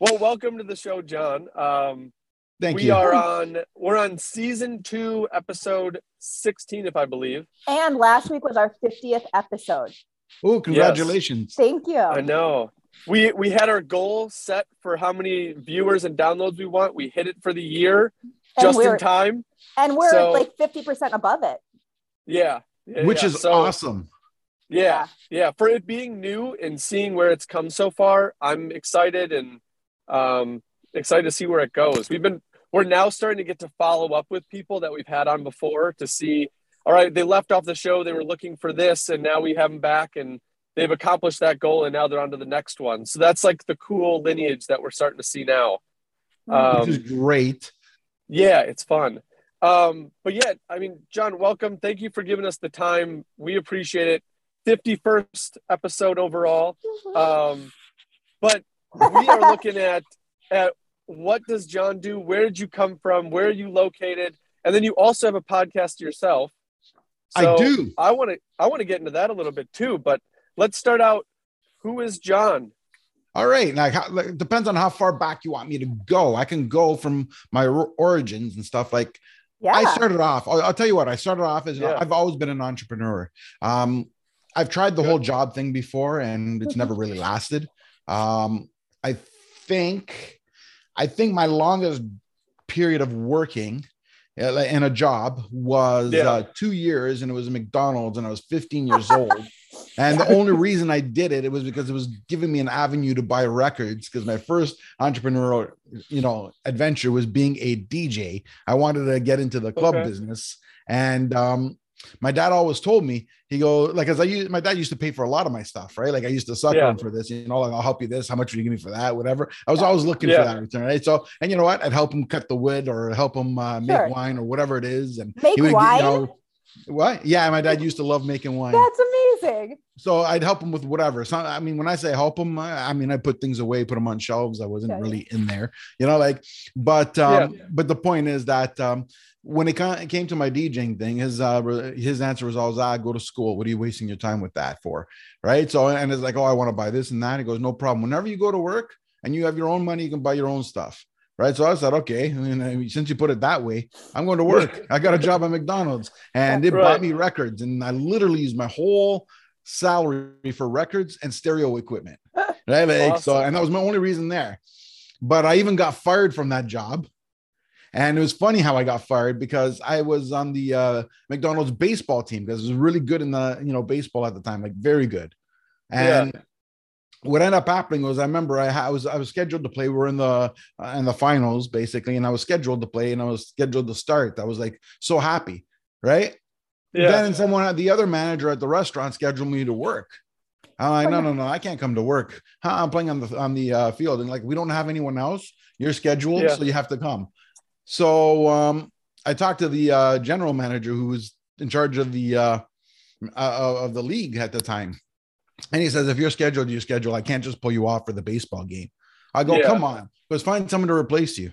Well, welcome to the show, John. Um, Thank we you. are on we're on season two, episode sixteen, if I believe. And last week was our 50th episode. oh, congratulations. Thank you. I know. We we had our goal set for how many viewers and downloads we want. We hit it for the year, And just in time. And we're So- like 50% above it. Yeah. Yeah, Which yeah. is So, awesome. Yeah, yeah. For it being new and seeing where it's come so far, I'm excited and um, excited to see where it goes. We've been we're now starting to get to follow up with people that we've had on before to see. All right, they left off the show. They were looking for this, and now we have them back, and they've accomplished that goal, and now they're on to the next one. So that's like the cool lineage that we're starting to see now. which is Um, great. yeah, it's fun. Um, but yeah, I mean, John, welcome. Thank you for giving us the time. We appreciate it. 51st episode overall. Um, but we are looking at at what does John do? Where did you come from? Where are you located? And then you also have a podcast yourself. I do. I want to I want to get into that a little bit too. But let's start out. Who is John? All right. Like, how, like, it depends on how far back you want me to go. I can go from my origins and stuff. Like, yeah. I started off. I'll, I'll tell you what. I started off as Yeah. I've always been an entrepreneur. Um, I've tried the Good. whole job thing before, and it's never really lasted. Um, I think, I think my longest period of working uh, in a job was Yeah. uh, two years, and it was a McDonald's, and I was 15 years old. And the only reason I did it, it was because it was giving me an avenue to buy records. Because my first entrepreneurial, you know, adventure was being a DJ. I wanted to get into the club Okay. business, and um, my dad always told me, he go like, as I used, my dad used to pay for a lot of my stuff, right? Like I used to suck Yeah. him for this, you know, like I'll help you this. How much will you give me for that? Whatever. I was always looking Yeah. for that return, right? So, and you know what? I'd help him cut the wood or help him uh, make Sure. wine or whatever it is, and Make he would, wine? You know, what? Yeah, my dad used to love making wine That's amazing. so I'd help him with whatever. So I mean, when I say help him, I I mean I put things away, put them on shelves. I wasn't Okay. really in there, you know. Like, but um, Yeah. but the point is that um, when it came to my DJing thing, his uh, his answer was always, "Ah, go to school. What are you wasting your time with that for?" Right. So and it's like, "Oh, I want to buy this and that." He goes, "No problem. Whenever you go to work and you have your own money, you can buy your own stuff." Right. So I said, okay. Since you put it that way, I'm going to work. I got a job at McDonald's and it Right. bought me records. And I literally used my whole salary for records and stereo equipment. Right. Like, So, and that was my only reason there. But I even got fired from that job. And it was funny how I got fired because I was on the uh, McDonald's baseball team because it was really good in the, you know, baseball at the time, like very good. And what ended up happening was I remember I, I was I was scheduled to play. We are in the uh, in the finals basically, and I was scheduled to play and I was scheduled to start. I was like so happy, right? Yeah. Then someone, the other manager at the restaurant, scheduled me to work. I'm like, no, no, no, I can't come to work. Huh, I'm playing on the on the uh, field, and like we don't have anyone else. You're scheduled, Yeah. so you have to come. So um, I talked to the uh, general manager who was in charge of the uh, uh, of the league at the time, and he says, if you're scheduled, you schedule. I can't just pull you off for the baseball game. I go, Yeah. come on, let's find someone to replace you.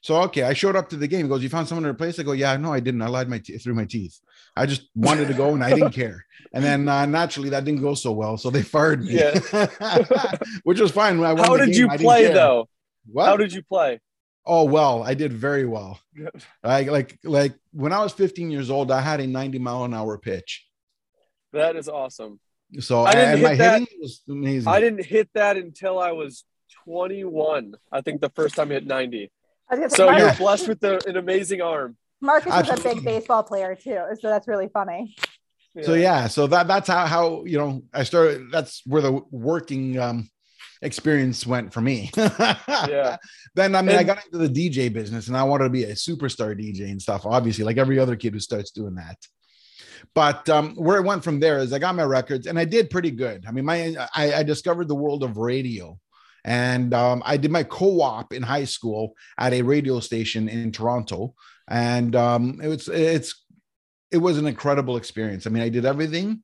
So okay, I showed up to the game. He goes, you found someone to replace? I go, yeah, no, I didn't. I lied my te- through my teeth. I just wanted to go and I didn't care. And then uh, naturally that didn't go so well, so they fired me. Yeah. which was fine. When I won How did game, you play though? What? How did you play? oh well, I did very well. I like like when I was 15 years old, I had a 90 mile an hour pitch. That is awesome. So I didn't and my hit that- hitting was amazing. I didn't hit that until I was 21. I think the first time I hit 90. I say, So Marcus, you're blessed with the, an amazing arm. Marcus was a big baseball player too. So that's really funny. So yeah, so that that's how how you know I started. That's where the working um experience went for me. Yeah. Then I mean, I got into the DJ business, and I wanted to be a superstar DJ and stuff. Obviously, like every other kid who starts doing that. But um, where it went from there is I got my records, and I did pretty good. I mean, my I, I discovered the world of radio. And um, I did my co-op in high school at a radio station in Toronto, and um, it was it's it was an incredible experience. I mean, I did everything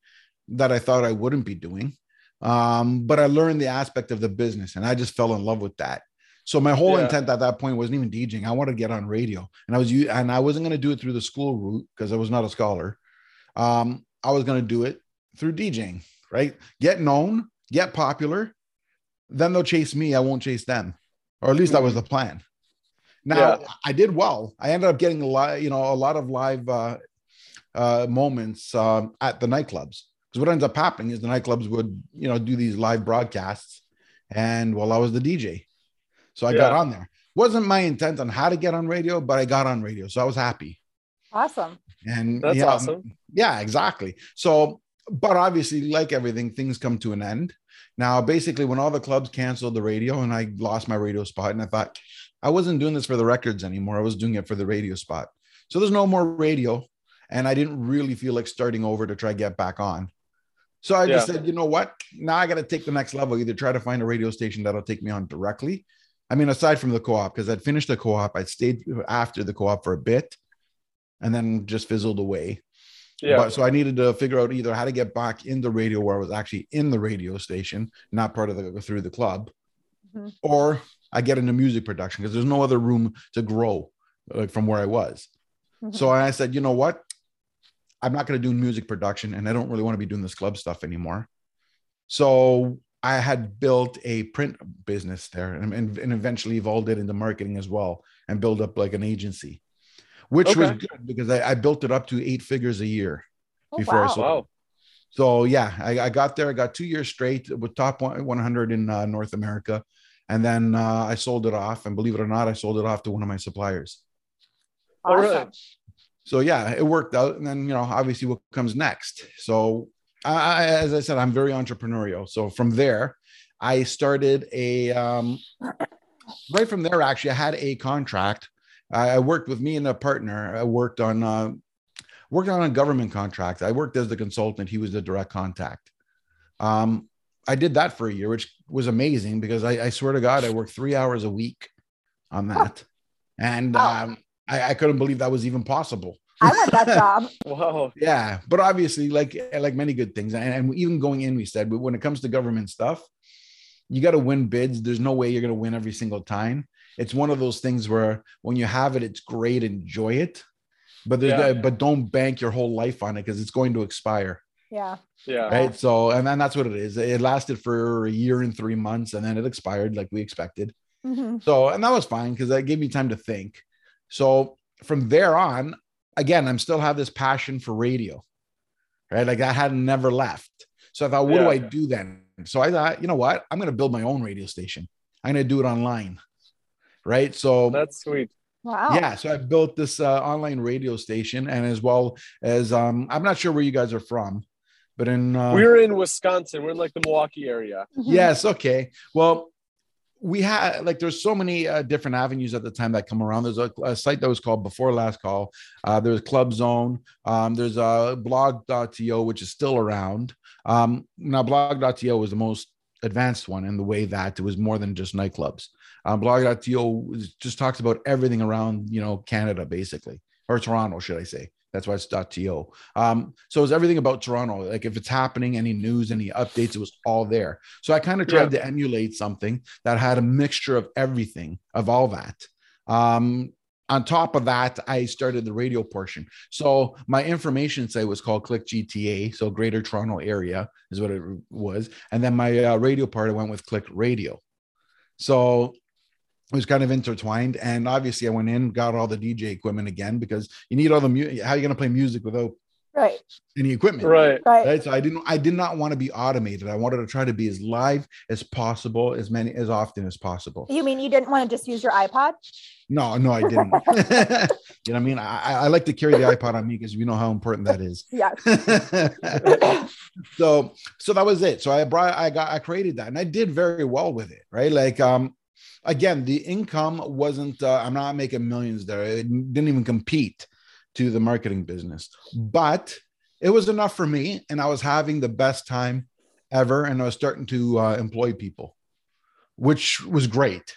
that I thought I wouldn't be doing, um, but I learned the aspect of the business, and I just fell in love with that. So my whole Yeah. intent at that point wasn't even DJing. I wanted to get on radio, and I was and I wasn't going to do it through the school route because I was not a scholar. Um, I was going to do it through DJing, right? Get known, get popular, then they'll chase me. I won't chase them. or at least that was the plan. Now Yeah. I did well. I ended up getting a lot, you know, a lot of live uh, uh, moments um, at the nightclubs. Because what ends up happening is the nightclubs would, you know, do these live broadcasts, and well, I was the DJ, so I got on there. Wasn't my intent on how to get on radio, but I got on radio, so I was happy. Awesome. And That's yeah, awesome. Yeah, exactly. So, but obviously, like everything, things come to an end. Now, basically, when all the clubs canceled the radio and I lost my radio spot, and I thought I wasn't doing this for the records anymore, I was doing it for the radio spot. So there's no more radio, and I didn't really feel like starting over to try get back on. So I just said, you know what? Now I got to take the next level. Either try to find a radio station that'll take me on directly. I mean, aside from the co-op, because I'd finished the co-op, I'd stayed after the co-op for a bit, and then just fizzled away. Yeah. But so I needed to figure out either how to get back in the radio where I was actually in the radio station, not part of the through the club, Mhm. or I get into music production because there's no other room to grow like from where I was. Mhm. So I said, you know what? I'm not going to do music production and I don't really want to be doing this club stuff anymore. So I had built a print business there and, and, and eventually evolved it into marketing as well and build up like an agency, which was good because I, I built it up to eight figures a year Oh, before I sold. Wow. So yeah, I, I got there. I got two years straight with top one- 100 in uh, North America, and then uh, I sold it off. And believe it or not, I sold it off to one of my suppliers. Oh, really? Awesome. So yeah, it worked out. And then you know, obviously, what comes next? So I, I, as I said, I'm very entrepreneurial. So from there, I started a. Um, right from there, actually, I had a contract. I, I worked with me and a partner. I worked on. Uh, worked on a government contract. I worked as the consultant. He was the direct contact. Um, I did that for a year, which was amazing because I, I swear to God, I worked three hours a week on that, and Wow. um, I, I couldn't believe that was even possible. I want that job. Whoa. Yeah, but obviously, like like many good things, and, and even going in, we said, but when it comes to government stuff, you got to win bids. There's no way you're going to win every single time. It's one of those things where when you have it, it's great, enjoy it, but there's Yeah. but don't bank your whole life on it because it's going to expire, Yeah. Yeah. right? So, and then that's what it is. It lasted for a year and three months, and then it expired like we expected. Mhm. So, and that was fine because that gave me time to think. So from there on, again, I'm still have this passion for radio, right? Like I had never left. So I thought, what do I do then? So I thought, you know what? I'm going to build my own radio station. I'm going to do it online, right? So That's sweet. Wow. yeah, so I built this uh, online radio station, and as well as um, I'm not sure where you guys are from, but in uh, We're in Wisconsin. We're in like the Milwaukee area. Mhm. Yes. Okay. Well, we had like there's so many uh, different avenues at the time that come around. There's a, a site that was called Before Last Call. Uh, there's Club Zone. Um, there's a blog.to, which is still around. Um, now, blog.to was the most advanced one in the way that it was more than just nightclubs. Um, blog.to just talks about everything around, you know, Canada, basically, or Toronto, should I say. That's why it's .to. Um, so it's everything about Toronto. Like if it's happening, any news, any updates, it was all there. So I kind of tried to emulate something that had a mixture of everything, of all that. Um, on top of that, I started the radio portion. So my information site was called Click GTA, so Greater Toronto Area is what it was, and then my uh, radio part I went with Click Radio. So it was kind of intertwined, and obviously I went in, got all the DJ equipment again because you need all the music. How are you going to play music without Right. any equipment? Right. Right. right so i didn't i did not want to be automated i wanted to try to be as live as possible as many as often as possible You mean you didn't want to just use your iPod? no no i didn't you know what i mean i, I I like to carry the ipod on me because we know how important that is Yes. so so that was it so i brought i got i created that and i did very well with it right like um again the income wasn't uh, i'm not making millions there it didn't even compete to the marketing business but it was enough for me and i was having the best time ever and i was starting to uh, employ people which was great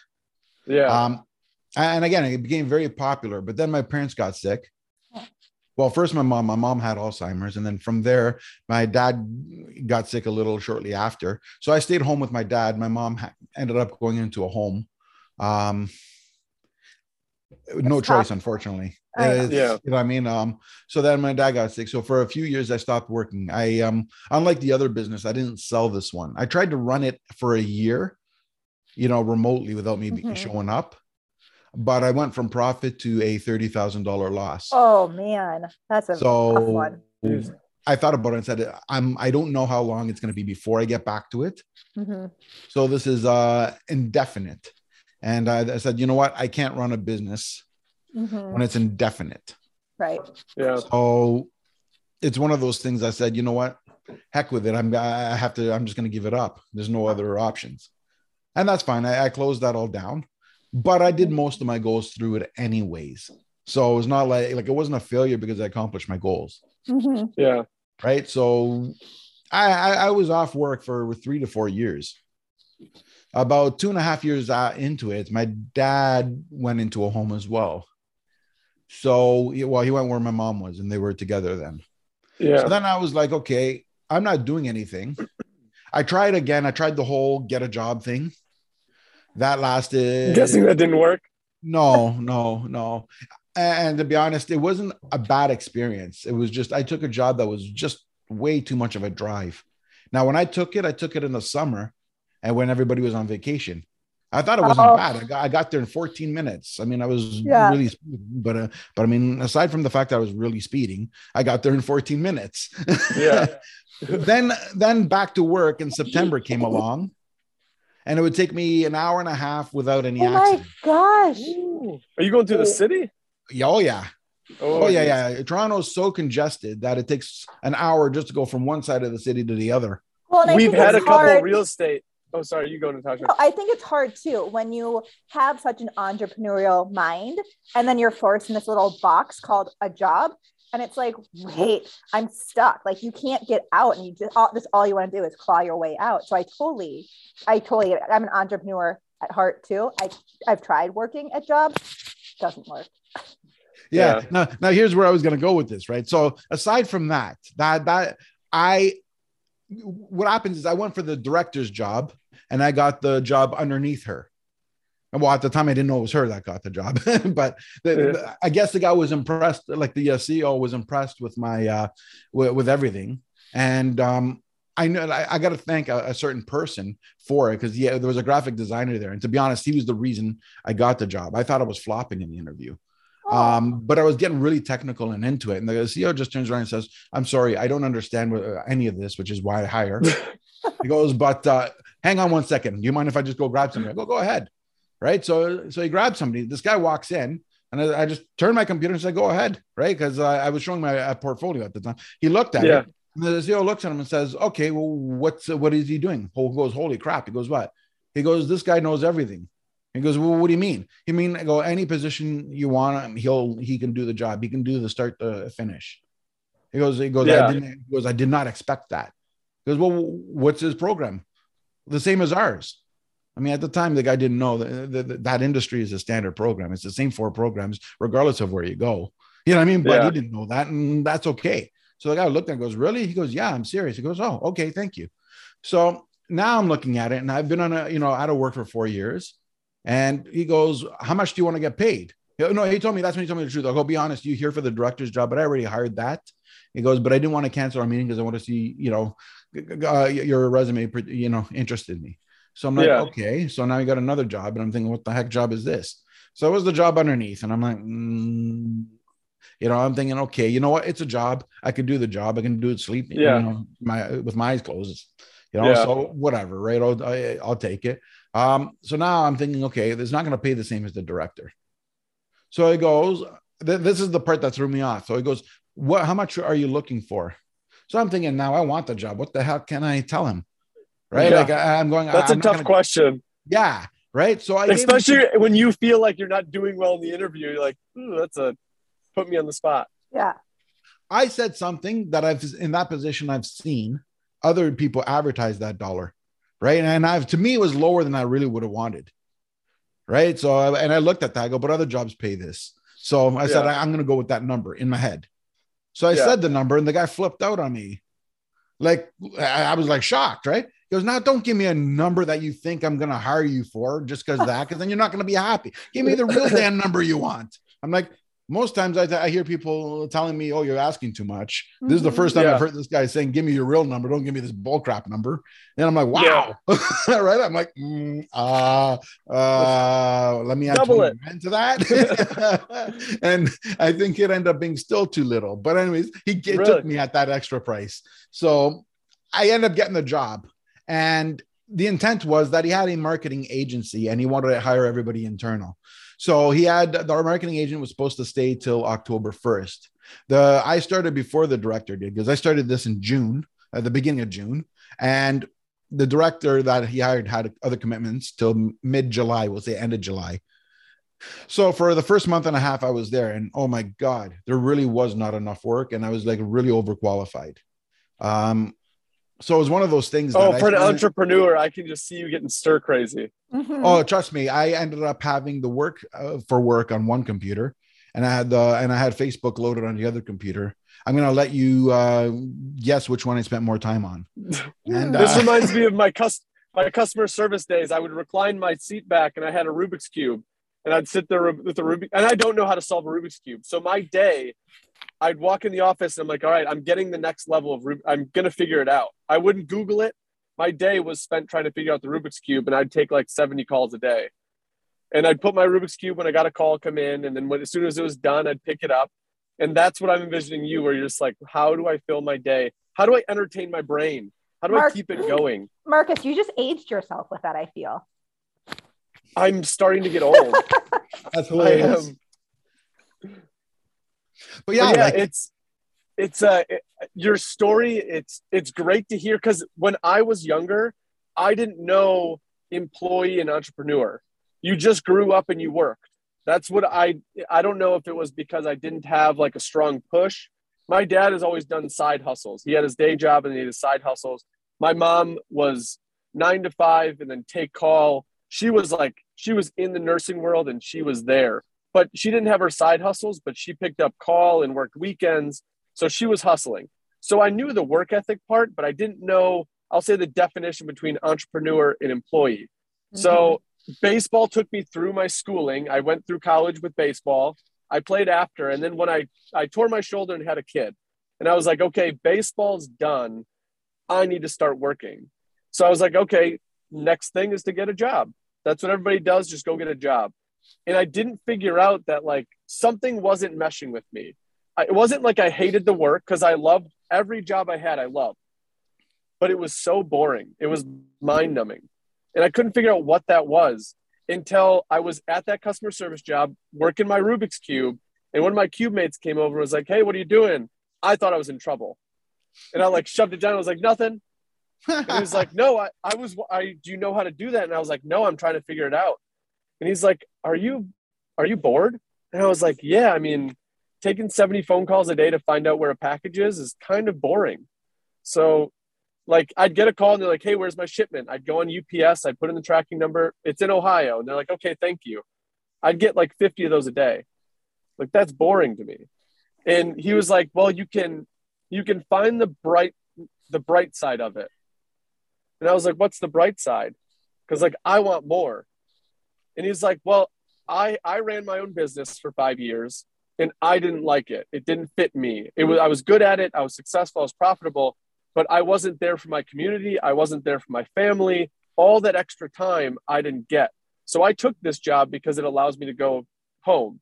Yeah. um, and again, it became very popular. But then my parents got sick. Well, first my mom. My mom had Alzheimer's, and then from there, my dad got sick a little shortly after. So I stayed home with my dad. My mom ended up going into a home. Um, no It's tough. choice, unfortunately. I Yeah. you know what I mean. Um, so then my dad got sick. So for a few years, I stopped working. I um, unlike the other business, I didn't sell this one. I tried to run it for a year, you know, remotely without me be- Mhm. showing up. But I went from profit to a thirty thousand dollar loss. Oh man, that's a tough so one. I thought about it and said, I'm I don't know how long it's going to be before I get back to it. Mhm. So this is uh indefinite. And I, I said, you know what? I can't run a business Mhm. when it's indefinite. Right. Yeah. So it's one of those things I said, you know what? Heck with it. I'm I have to, I'm just gonna give it up. There's no other options. And that's fine. I, I closed that all down, but I did most of my goals through it anyways. So it was not like like it wasn't a failure because I accomplished my goals. Mhm. Yeah. Right. So I, I, I was off work for three to four years. About two and a half years uh, into it, my dad went into a home as well. So, well, he went where my mom was, and they were together then. Yeah. So then I was like, okay, I'm not doing anything. I tried again. I tried the whole get a job thing. That lasted. I'm guessing that didn't work. No, no, no. And to be honest, it wasn't a bad experience. It was just I took a job that was just way too much of a drive. Now, when I took it, I took it in the summer and when everybody was on vacation. I thought it wasn't Oh. bad. I got, I got there in 14 minutes. I mean, I was Yeah. really speeding, but uh, but I mean, aside from the fact that I was really speeding, I got there in 14 minutes. Yeah. then then back to work in September came along, and it would take me an hour and a half without any Oh my accident. gosh. Are you going to the city? Yeah, Oh yeah. Oh, Oh yeah, yeah. Toronto's so congested that it takes an hour just to go from one side of the city to the other. Well, We've had a it's couple hard- real estate. Oh, sorry. You go, Natasha. No, I think it's hard too when you have such an entrepreneurial mind and then you're forced in this little box called a job. And it's like, wait, I'm stuck. Like you can't get out, and you just all this all you want to do is claw your way out. So I totally, I totally, I'm an entrepreneur at heart too. I I've tried working at jobs, doesn't work. Yeah. Yeah. Now, now here's where I was going to go with this, right? So aside from that, that that I, what happens is I went for the director's job, and I got the job underneath her. And well, at the time, I didn't know it was her that got the job, but the, Yeah. I guess the guy was impressed. Like the uh, CEO was impressed with my uh, with, with everything, and um, I know I, I got to thank a, a certain person for it because yeah, there was a graphic designer there, and to be honest, he was the reason I got the job. I thought I was flopping in the interview. Um, but I was getting really technical and into it. And the CEO just turns around and says, I'm sorry, I don't understand what, uh, any of this, which is why I hire. he goes, but uh, hang on one second. Do you mind if I just go grab somebody? I go, go ahead. Right. So, so he grabs somebody. This guy walks in and I, I just turned my computer and said, go ahead. Right. Cause uh, I was showing my uh, portfolio at the time. He looked at Yeah. it. And the CEO looks at him and says, okay, well, what's, uh, what is he doing? He goes, holy crap. He goes, what? He goes, this guy knows everything. He goes, well, what do you mean? He mean, I go, any position you want him, he'll, he can do the job. He can do the start to finish. He goes, he goes, Yeah. I didn't, he goes, I did not expect that. He goes, well, what's his program? The same as ours. I mean, at the time, the guy didn't know that, that that industry is a standard program. It's the same four programs, regardless of where you go. You know what I mean? But Yeah. he didn't know that, and that's okay. So the guy looked at it and goes, Really? He goes, Yeah, I'm serious. He goes, Oh, okay, thank you. So now I'm looking at it, and I've been on a, you know, out of work for four years. And he goes, How much do you want to get paid? No, he told me that's when he told me the truth. I'll go be honest, you here for the director's job, but I already hired that. He goes, but I didn't want to cancel our meeting because I want to see, you know, uh, your resume, you know, interested me. So I'm like, Yeah. okay. So now you got another job, and I'm thinking, what the heck job is this? So it was the job underneath, and I'm like, mm, you know, I'm thinking, okay, you know what? It's a job. I could do the job. I can do it sleeping, Yeah. you know, my with my eyes closed. You know, Yeah. so whatever, right? I'll I, I'll take it. Um, so now I'm thinking, okay, it's not going to pay the same as the director. So he goes, th- this is the part that threw me off. So he goes, what? How much are you looking for? So I'm thinking, now I want the job. What the hell can I tell him? Right? Yeah. Like I, am going. That's I'm a tough gonna- question, Yeah. Right. So I gave him- especially when you feel like you're not doing well in the interview. You're like, Ooh, that's a put me on the spot. Yeah. I said something that I've in that position I've seen other people advertise that dollar, right? And I've to me it was lower than I really would have wanted, right? So I- and I looked at that, I go, but other jobs pay this, so I said Yeah. I, am going to go with that number in my head. So I Yeah. said the number, and the guy flipped out on me, like I, I was like shocked, right? He goes, now don't give me a number that you think I'm going to hire you for just because that, because then you're not going to be happy. Give me the real damn number you want. I'm like, most times I, I hear people telling me, "Oh, you're asking too much." This is the first time Yeah. I've heard this guy saying, "Give me your real number. Don't give me this bull crap number." And I'm like, "Wow!" right? I'm like, mm, uh, uh, "Let me add Double 20 it. to that," and I think it ended up being still too little. But anyways, he Really? took me at that extra price, so I ended up getting the job, and the intent was that he had a marketing agency and he wanted to hire everybody internal. So he had the marketing agent was supposed to stay till October 1st. The I started before the director did because I started this in June, at the beginning of June, and the director that he hired had other commitments till mid July, we'll say end of July. So for the first month and a half I was there, and oh my god, there really was not enough work, and I was like really overqualified. Um, so it was one of those things. Oh, that I for an entrepreneur, I can just see you getting stir crazy. Mhm. Oh, trust me, I ended up having the work uh, for work on one computer, and I had the and I had Facebook loaded on the other computer. I'm gonna let you uh, guess which one I spent more time on. And This uh, reminds me of my cus- my customer service days. I would recline my seat back and I had a Rubik's cube, and I'd sit there with the Rubik, and I don't know how to solve a Rubik's cube. So my day, I'd walk in the office and I'm like, all right, I'm getting the next level of Rub- I'm gonna figure it out. I wouldn't Google it. My day was spent trying to figure out the Rubik's cube, and I'd take like 70 calls a day. And I'd put my Rubik's cube when I got a call come in, and then when, as soon as it was done, I'd pick it up. And that's what I'm envisioning you, where you're just like, how do I fill my day? How do I entertain my brain? How do Mark- I keep it going? Marcus, you just aged yourself with that, I feel. I'm starting to get old. that's I hilarious. am. But yeah, But yeah, like, it's it's uh it- your story. It's it's great to hear because when I was younger, I didn't know employee and entrepreneur. You just grew up and you worked. That's what I I don't know if it was because I didn't have like a strong push. My dad has always done side hustles. He had his day job and he had his side hustles. My mom was nine to five and then take call. She was like she was in the nursing world and she was there but she didn't have her side hustles, but she picked up call and worked weekends. So she was hustling. So I knew the work ethic part, but I didn't know, I'll say the definition between entrepreneur and employee. So mm-hmm. baseball took me through my schooling. I went through college with baseball. I played after. And then when I, I tore my shoulder and had a kid, and I was like, okay, baseball's done. I need to start working. So I was like, okay, next thing is to get a job. That's what everybody does. Just go get a job and I didn't figure out that like something wasn't meshing with me. I, it wasn't like I hated the work because I loved every job I had. I loved, but it was so boring. It was mind numbing, and I couldn't figure out what that was until I was at that customer service job working my Rubik's cube, and one of my cube mates came over and was like, "Hey, what are you doing?" I thought I was in trouble, and I like shoved it down. I was like, "Nothing." And he was like, "No, I, I was. I do you know how to do that?" And I was like, "No, I'm trying to figure it out." And he's like, "Are you, are you bored?" And I was like, "Yeah. I mean, taking 70 phone calls a day to find out where a package is is kind of boring." So, like, I'd get a call and they're like, "Hey, where's my shipment?" I'd go on UPS. I'd put in the tracking number. It's in Ohio, and they're like, "Okay, thank you." I'd get like 50 of those a day. Like that's boring to me. And he was like, "Well, you can, you can find the bright, the bright side of it." And I was like, what's the bright side? Because like I want more. And he's like, well, I I ran my own business for five years and I didn't like it. It didn't fit me. It was I was good at it. I was successful. I was profitable, but I wasn't there for my community. I wasn't there for my family. All that extra time I didn't get. So I took this job because it allows me to go home.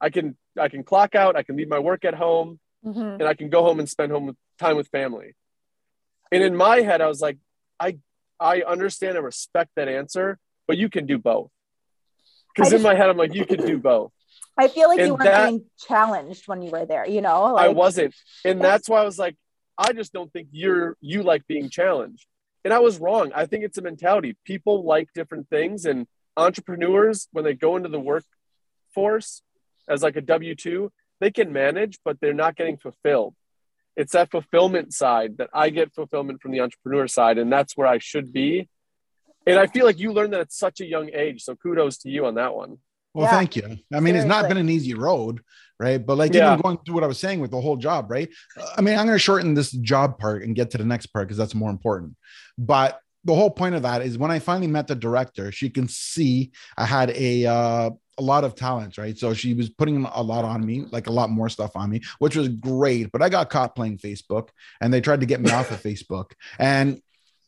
I can I can clock out. I can leave my work at home Mhm. and I can go home and spend home with, time with family. And in my head, I was like, I I understand and respect that answer, but you can do both. Because in my head, I'm like, you can do both. I feel like you weren't that- being challenged when you were there, you know? I wasn't, and That's- why I was like, I just don't think you're you like being challenged. And I was wrong. I think it's a mentality. People like different things, and entrepreneurs, when they go into the workforce as like a W two, they can manage, but they're not getting fulfilled. It's that fulfillment side that I get fulfillment from the entrepreneur side, and that's where I should be. And I feel like you learned that at such a young age. So kudos to you on that one. Well, Yeah. thank you. I mean, it's not been an easy road, right? But like Yeah. even going through what I was saying with the whole job, right? I mean, I'm going to shorten this job part and get to the next part because that's more important. But the whole point of that is when I finally met the director, she can see I had a uh, a lot of talents, right? So she was putting a lot on me, like a lot more stuff on me, which was great. But I got caught playing Facebook, and they tried to get me off of Facebook. And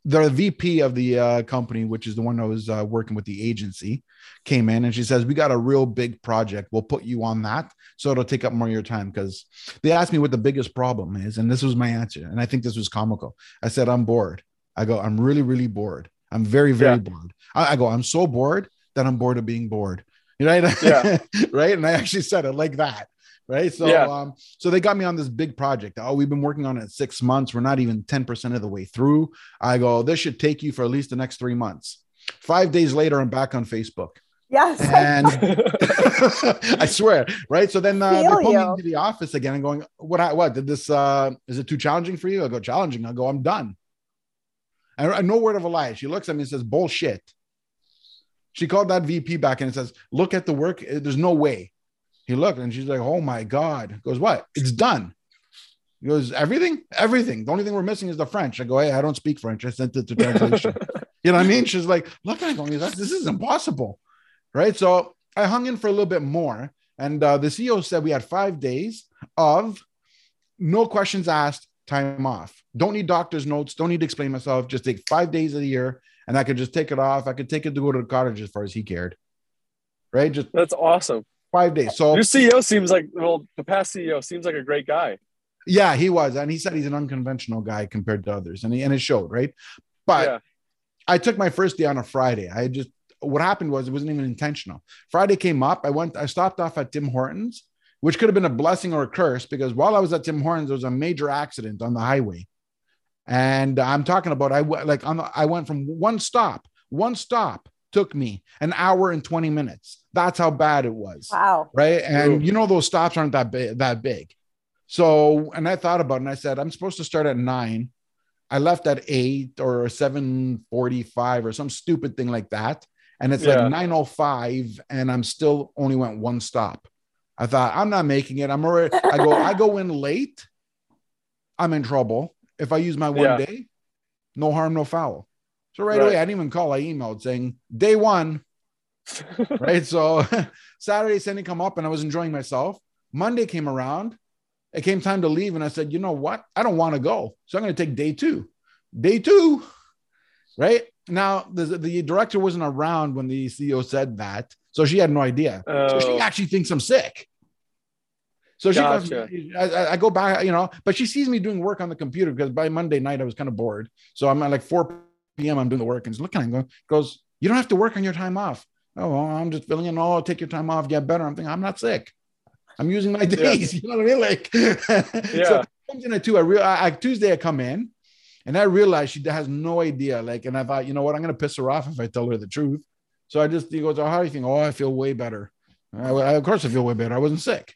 the VP of the uh, company, which is the one that was uh, working with the agency, came in and she says, "We got a real big project. We'll put you on that, so it'll take up more of your time." Because they asked me what the biggest problem is, and this was my answer, and I think this was comical. I said, "I'm bored." I go, "I'm really, really bored. I'm very, very yeah. bored." I, I go, "I'm so bored that I'm bored of being bored." Right? Yeah. right. And I actually said it like that right? So, yeah. um, so they got me on this big project. Oh, we've been working on it six months. We're not even ten percent of the way through. I go, this should take you for at least the next three months. Five days later, I'm back on Facebook. Yes, and I swear, right? So then uh, they pull me into the office again and going, "What? What did this? Uh, is it too challenging for you?" I go, "Challenging." I go, "I'm done." And no word of a lie. She looks at me and says, "Bullshit." She called that VP back and says, "Look at the work. There's no way." He looked and she's like, "Oh my god!" Goes, "What? It's done." He goes, "Everything, everything. The only thing we're missing is the French." I go, "Hey, I don't speak French. I sent it to translation." you know what I mean? She's like, "Look at going, this is impossible." Right? So I hung in for a little bit more, and uh, the CEO said we had five days of no questions asked, time off. Don't need doctor's notes. Don't need to explain myself. Just take five days of the year, and I could just take it off. I could take it to go to the cottage as far as he cared. Right? Just that's awesome five days. So your CEO seems like well, the past CEO seems like a great guy. Yeah, he was, and he said he's an unconventional guy compared to others, and he and it showed, right? But yeah. I took my first day on a Friday. I just what happened was it wasn't even intentional. Friday came up. I went. I stopped off at Tim Hortons, which could have been a blessing or a curse because while I was at Tim Hortons, there was a major accident on the highway, and I'm talking about I like on the, I went from one stop, one stop took me an hour and 20 minutes. That's how bad it was. Wow. Right. And Ooh. you know, those stops aren't that big, that big. So, and I thought about it and I said, I'm supposed to start at nine. I left at eight or 745 or some stupid thing like that. And it's yeah. like 905 and I'm still only went one stop. I thought I'm not making it. I'm already, I go, I go in late. I'm in trouble. If I use my one yeah. day, no harm, no foul. So right, right, away, I didn't even call. I emailed saying day one. right. So Saturday, Sunday come up and I was enjoying myself. Monday came around. It came time to leave. And I said, you know what? I don't want to go. So I'm going to take day two. Day two. Right. Now, the, the director wasn't around when the CEO said that. So she had no idea. Oh. So she oh. actually thinks I'm sick. So she, gotcha. I, I, go back, you know, but she sees me doing work on the computer because by Monday night I was kind of bored. So I'm at like 4 p.m. I'm doing the work and he's looking at me goes, You don't have to work on your time off. Oh, well, I'm just filling in. Oh, take your time off, get better. I'm thinking, I'm not sick. I'm using my days. Yeah. You know what I mean? Like, yeah. so comes in at two. I real I, Tuesday I come in and I realized she has no idea. Like, and I thought, you know what? I'm gonna piss her off if I tell her the truth. So I just he goes, Oh, how do you think? Oh, I feel way better. I, I, of course I feel way better. I wasn't sick.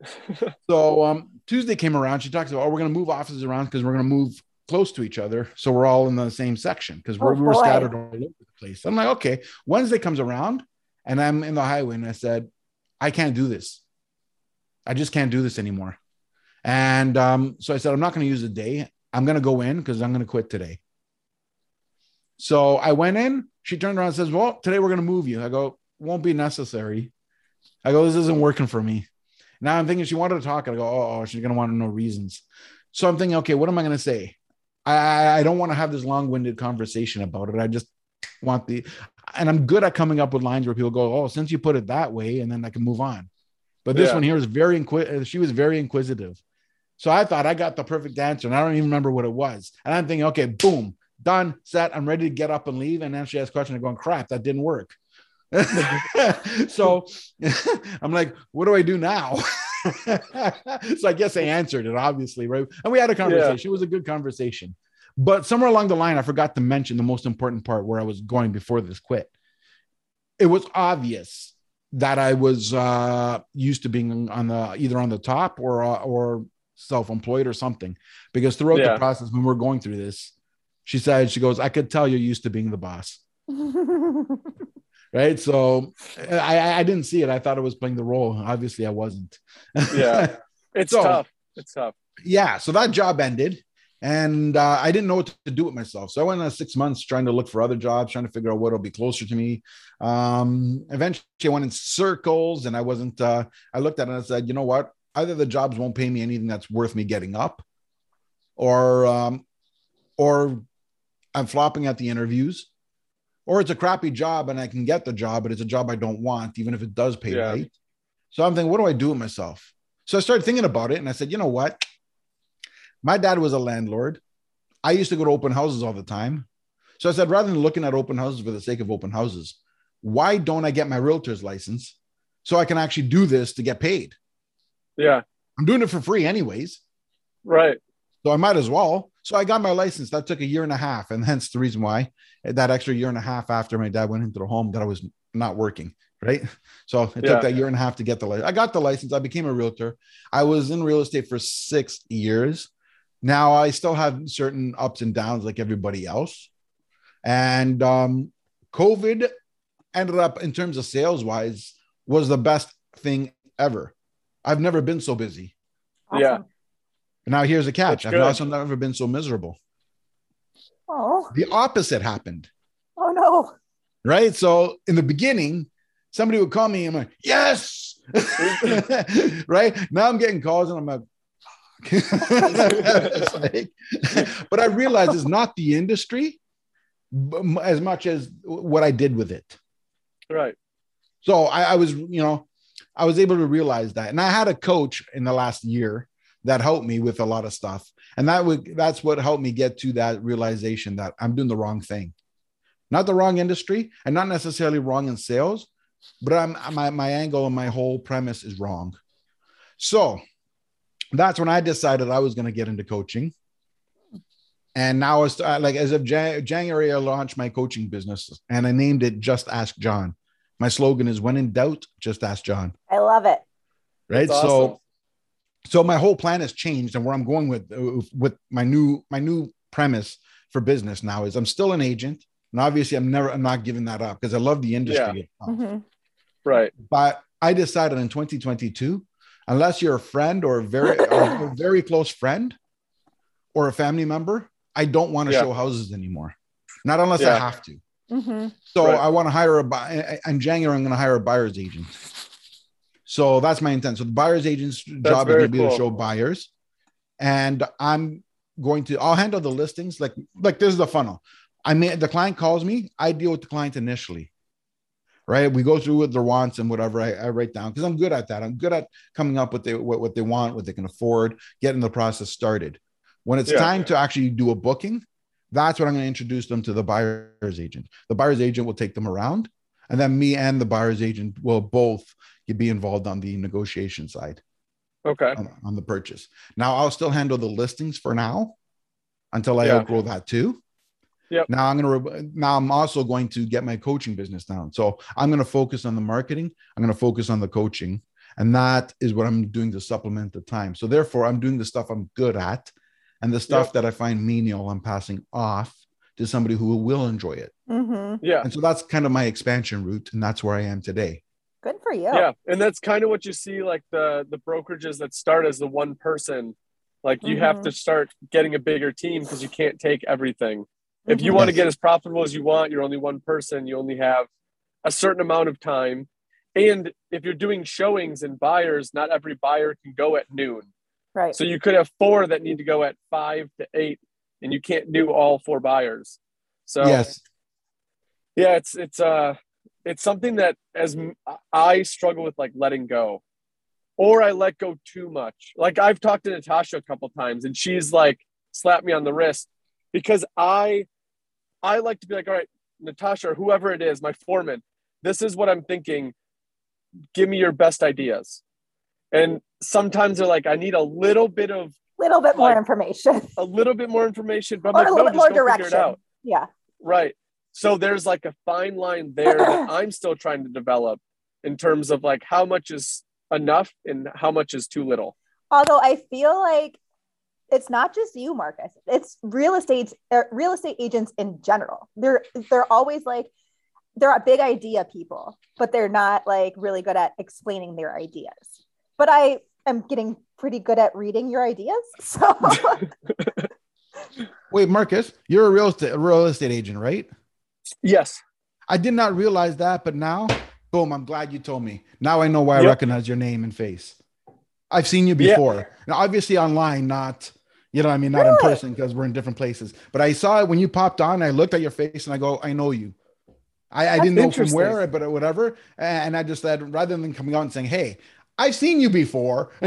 so um Tuesday came around. She talks about, oh, we're gonna move offices around because we're gonna move close to each other. So we're all in the same section because we're, oh, we're scattered all over the place. I'm like, okay. Wednesday comes around and I'm in the highway and I said, I can't do this. I just can't do this anymore. And um, so I said, I'm not going to use the day. I'm going to go in because I'm going to quit today. So I went in. She turned around and says, Well, today we're going to move you. I go, Won't be necessary. I go, This isn't working for me. Now I'm thinking she wanted to talk. I go, Oh, she's going to want to know reasons. So I'm thinking, okay, what am I going to say? I, I don't want to have this long-winded conversation about it. I just want the and I'm good at coming up with lines where people go, Oh, since you put it that way, and then I can move on. But this yeah. one here is very inquisitive. Uh, she was very inquisitive. So I thought I got the perfect answer, and I don't even remember what it was. And I'm thinking, okay, boom, done, set. I'm ready to get up and leave. And then she asked a question. I'm going, crap, that didn't work. so I'm like, what do I do now? so I guess I answered it, obviously, right? And we had a conversation. Yeah. It was a good conversation. But somewhere along the line, I forgot to mention the most important part where I was going before this quit. It was obvious that I was uh, used to being on the either on the top or uh, or self-employed or something, because throughout yeah. the process when we we're going through this, she said she goes, "I could tell you're used to being the boss." right? So I, I didn't see it. I thought I was playing the role. Obviously, I wasn't. yeah, it's so, tough. It's tough. Yeah. So that job ended, and uh, I didn't know what to do with myself. So I went on six months trying to look for other jobs, trying to figure out what'll be closer to me. Um, eventually, I went in circles, and I wasn't. Uh, I looked at it and I said, you know what? Either the jobs won't pay me anything that's worth me getting up, or um, or I'm flopping at the interviews, or it's a crappy job and I can get the job, but it's a job I don't want, even if it does pay yeah. right. So I'm thinking, what do I do with myself? So I started thinking about it, and I said, you know what? My dad was a landlord. I used to go to open houses all the time. So I said, rather than looking at open houses for the sake of open houses, why don't I get my realtor's license so I can actually do this to get paid? Yeah. I'm doing it for free, anyways. Right. So I might as well. So I got my license. That took a year and a half. And hence the reason why that extra year and a half after my dad went into the home that I was not working. Right. So it yeah. took that year and a half to get the license. I got the license. I became a realtor. I was in real estate for six years. Now I still have certain ups and downs like everybody else. And um, COVID ended up, in terms of sales wise, was the best thing ever. I've never been so busy. Awesome. Yeah. Now here's a catch. I've also never been so miserable. Oh. The opposite happened. Oh no. Right. So in the beginning, somebody would call me and I'm like, yes. right. Now I'm getting calls and I'm like, like, but I realize it's not the industry as much as what I did with it. Right. So I, I, was, you know, I was able to realize that, and I had a coach in the last year that helped me with a lot of stuff, and that would that's what helped me get to that realization that I'm doing the wrong thing, not the wrong industry, and not necessarily wrong in sales, but I'm my my angle and my whole premise is wrong. So that's when I decided I was going to get into coaching. And now it's uh, like as of Jan- January, I launched my coaching business and I named it Just Ask John. My slogan is when in doubt, just ask John. I love it. Right. Awesome. So, so my whole plan has changed and where I'm going with, with my new, my new premise for business now is I'm still an agent. And obviously I'm never, I'm not giving that up because I love the industry. Yeah. Mm-hmm. Right. But I decided in 2022 unless you're a friend or a very a very close friend or a family member, I don't want to yeah. show houses anymore. Not unless yeah. I have to. Mm-hmm. So right. I want to hire a buyer in January. I'm going to hire a buyer's agent. So that's my intent. So the buyer's agent's that's job is going to be cool. to show buyers, and I'm going to. I'll handle the listings. Like like this is the funnel. I mean, the client calls me. I deal with the client initially right? We go through with their wants and whatever I, I write down because I'm good at that. I'm good at coming up with the, what, what they want, what they can afford, getting the process started. When it's yeah, time yeah. to actually do a booking, that's what I'm going to introduce them to the buyer's agent. The buyer's agent will take them around, and then me and the buyer's agent will both be involved on the negotiation side. Okay. On, on the purchase. Now I'll still handle the listings for now until I yeah. outgrow that too. yeah Now I'm going to now I'm also going to get my coaching business down. So I'm going to focus on the marketing. I'm going to focus on the coaching, and that is what I'm doing to supplement the time. So therefore, I'm doing the stuff I'm good at, and the stuff yep. that I find menial, I'm passing off to somebody who will enjoy it. Mm-hmm. Yeah. And so that's kind of my expansion route, and that's where I am today. Good for you. Yeah, and that's kind of what you see, like the the brokerages that start as the one person. Like you mm-hmm. have to start getting a bigger team because you can't take everything if you want to get as profitable as you want, you're only one person, you only have a certain amount of time. And if you're doing showings and buyers, not every buyer can go at noon. Right. So you could have four that need to go at five to eight, and you can't do all four buyers. So yes. Yeah, it's it's uh it's something that as I struggle with like letting go. Or I let go too much. Like I've talked to Natasha a couple times and she's like slapped me on the wrist because I I like to be like, all right, Natasha or whoever it is, my foreman, this is what I'm thinking. Give me your best ideas. And sometimes they're like, I need a little bit of little bit like, more information. A little bit more information, but I'm or like, a little no, bit more direction. Yeah. Right. So there's like a fine line there that I'm still trying to develop in terms of like how much is enough and how much is too little. Although I feel like it's not just you, Marcus. It's real estate er, real estate agents in general. They're they're always like they're a big idea people, but they're not like really good at explaining their ideas. But I am getting pretty good at reading your ideas. So Wait, Marcus, you're a real estate a real estate agent, right? Yes. I did not realize that, but now, boom, I'm glad you told me. Now I know why I recognize your name and face. I've seen you Yeah. before. Now, obviously online, not you know, what I mean, not in person because we're in different places. But I saw it when you popped on. I looked at your face and I go, I know you. I, I didn't know from where, but whatever. And I just said, rather than coming out and saying, "Hey, I've seen you before,"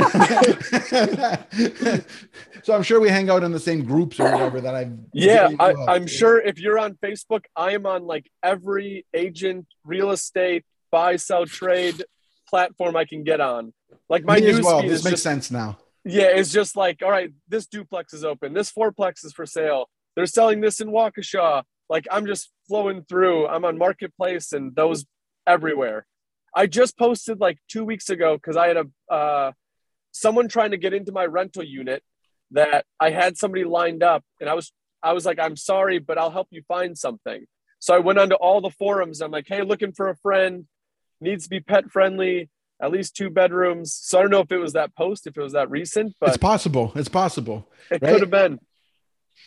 so I'm sure we hang out in the same groups or whatever that I've. Yeah, I, I'm sure if you're on Facebook, I am on like every agent, real estate, buy, sell, trade platform I can get on. Like my news well. feed This is makes just sense now. yeah, it's just like all right, this duplex is open, this fourplex is for sale. They're selling this in Waukesha. Like I'm just flowing through. I'm on Marketplace and those everywhere. I just posted like two weeks ago because I had a uh, someone trying to get into my rental unit that I had somebody lined up, and I was I was like, I'm sorry, but I'll help you find something. So I went onto all the forums. I'm like, hey, looking for a friend, needs to be pet friendly, at least two bedrooms. So I don't know if it was that post, if it was that recent, but it's possible. It's possible. it right? could have been.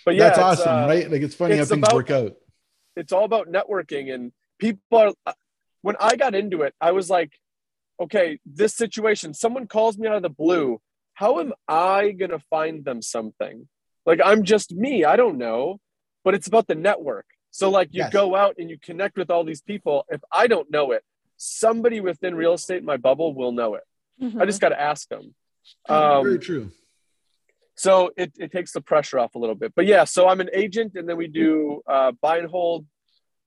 But yeah, That's awesome, uh, right? Like it's funny how it's things about- work out. it's all about networking and people are when i got into it i was like okay this situation someone calls me out of the blue. How am i going to find them something? Like i'm just me i don't know but it's about the network. So like you Yes. go out and you connect with all these people. If i don't know it somebody within real estate in my bubble will know it. I just got to ask them. Very um, true. so it, it takes the pressure off a little bit. But yeah so i'm an agent and then we do uh, buy and hold